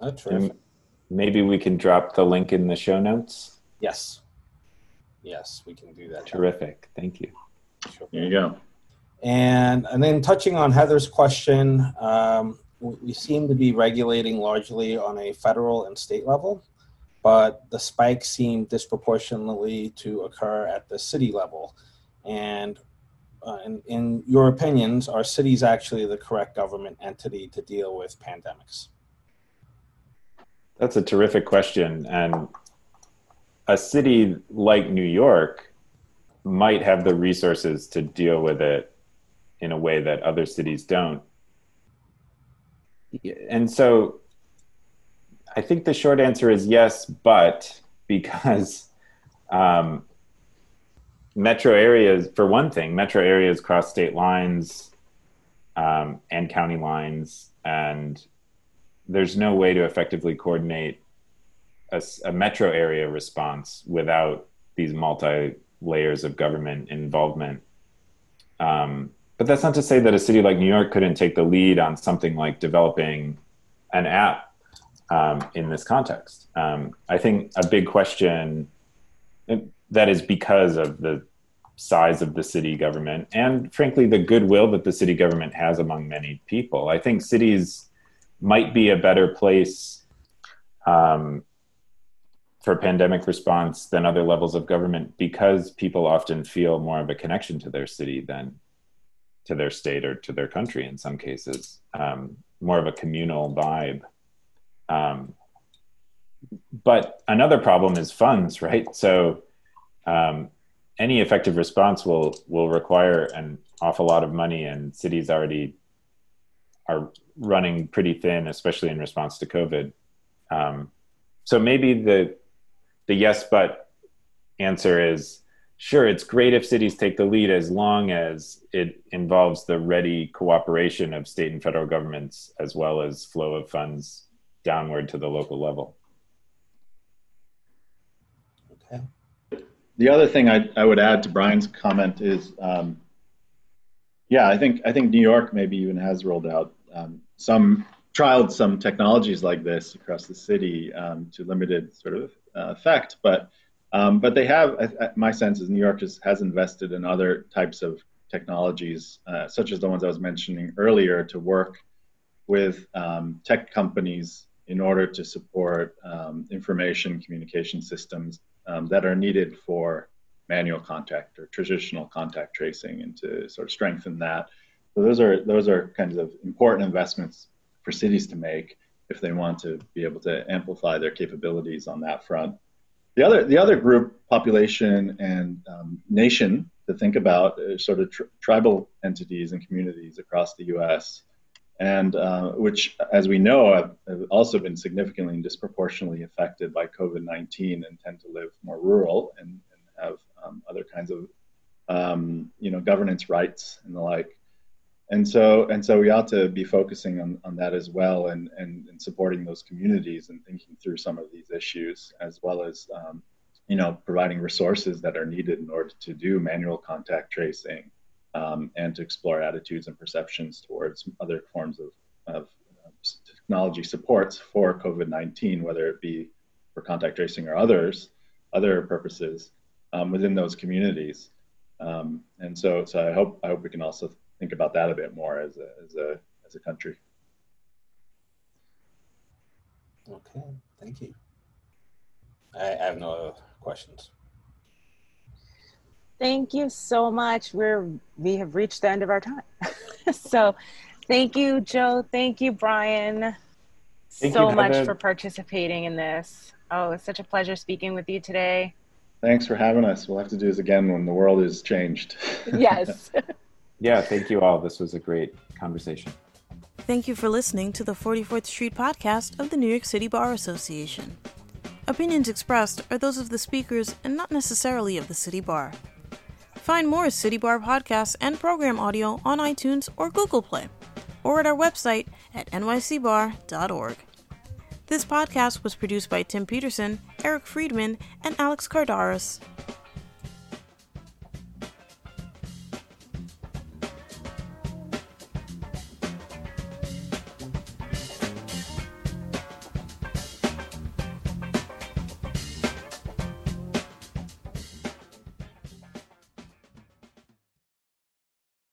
That's right. Maybe we can drop the link in the show notes. Yes. Yes, we can do that. Terrific. Thank you. Sure. There you go. And and then touching on Heather's question, um, we seem to be regulating largely on a federal and state level, but the spikes seem disproportionately to occur at the city level. And uh, in, in your opinions, are cities actually the correct government entity to deal with pandemics? That's a terrific question. And a city like New York might have the resources to deal with it in a way that other cities don't. And so I think the short answer is yes, but because um, metro areas, for one thing, metro areas cross state lines um, and county lines, and there's no way to effectively coordinate a, a metro area response without these multi layers of government involvement. Um, but that's not to say that a city like New York couldn't take the lead on something like developing an app um, in this context. Um, I think a big question that is because of the size of the city government and frankly the goodwill that the city government has among many people. I think cities might be a better place um, for pandemic response than other levels of government because people often feel more of a connection to their city than to their state or to their country in some cases. Um, more of a communal vibe um, but another problem is funds right so um, any effective response will will require an awful lot of money, and cities already are running pretty thin, especially in response to COVID. Um, so maybe the the yes but answer is sure it's great if cities take the lead as long as it involves the ready cooperation of state and federal governments as well as flow of funds downward to the local level Okay. the other thing I, I would add to Brian's comment is, um, yeah, I think I think New York maybe even has rolled out um, some trialed some technologies like this across the city um, to limited sort of uh, effect, but um, but they have. I, I, my sense is New York just has invested in other types of technologies, uh, such as the ones I was mentioning earlier, to work with um, tech companies in order to support um, information communication systems um, that are needed for manual contact or traditional contact tracing and to sort of strengthen that. So those are those are kinds of important investments for cities to make if they want to be able to amplify their capabilities on that front. The other the other group, population and um, nation, to think about sort of tribal entities and communities across the U.S and uh, which, as we know, have, also been significantly and disproportionately affected by COVID 19 and tend to live more rural and, and have um, other kinds of um, you know, governance rights and the like. and so and so we ought to be focusing on, on that as well and, and, and supporting those communities and thinking through some of these issues as well as um, you know providing resources that are needed in order to do manual contact tracing um, and to explore attitudes and perceptions towards other forms of, of technology supports for COVID-19, whether it be for contact tracing or others, other purposes um, within those communities. Um, and so, so I hope I hope we can also think about that a bit more as a, as a, as a country. Okay, thank you. I, I have no other questions. Thank you so much. We're we have reached the end of our time. so thank you, Joe. Thank you, Brian. Thank so you, much for participating in this. Oh, it's such a pleasure speaking with you today. Thanks for having us. We'll have to do this again when the world is changed. yes. Yeah, thank you all. This was a great conversation. Thank you for listening to the 44th Street podcast of the New York City Bar Association. Opinions expressed are those of the speakers and not necessarily of the City Bar. Find more City Bar podcasts and program audio on iTunes or Google Play, or at our website at nycbar.org. This podcast was produced by Tim Peterson, Eric Friedman, and Alex Cardaris.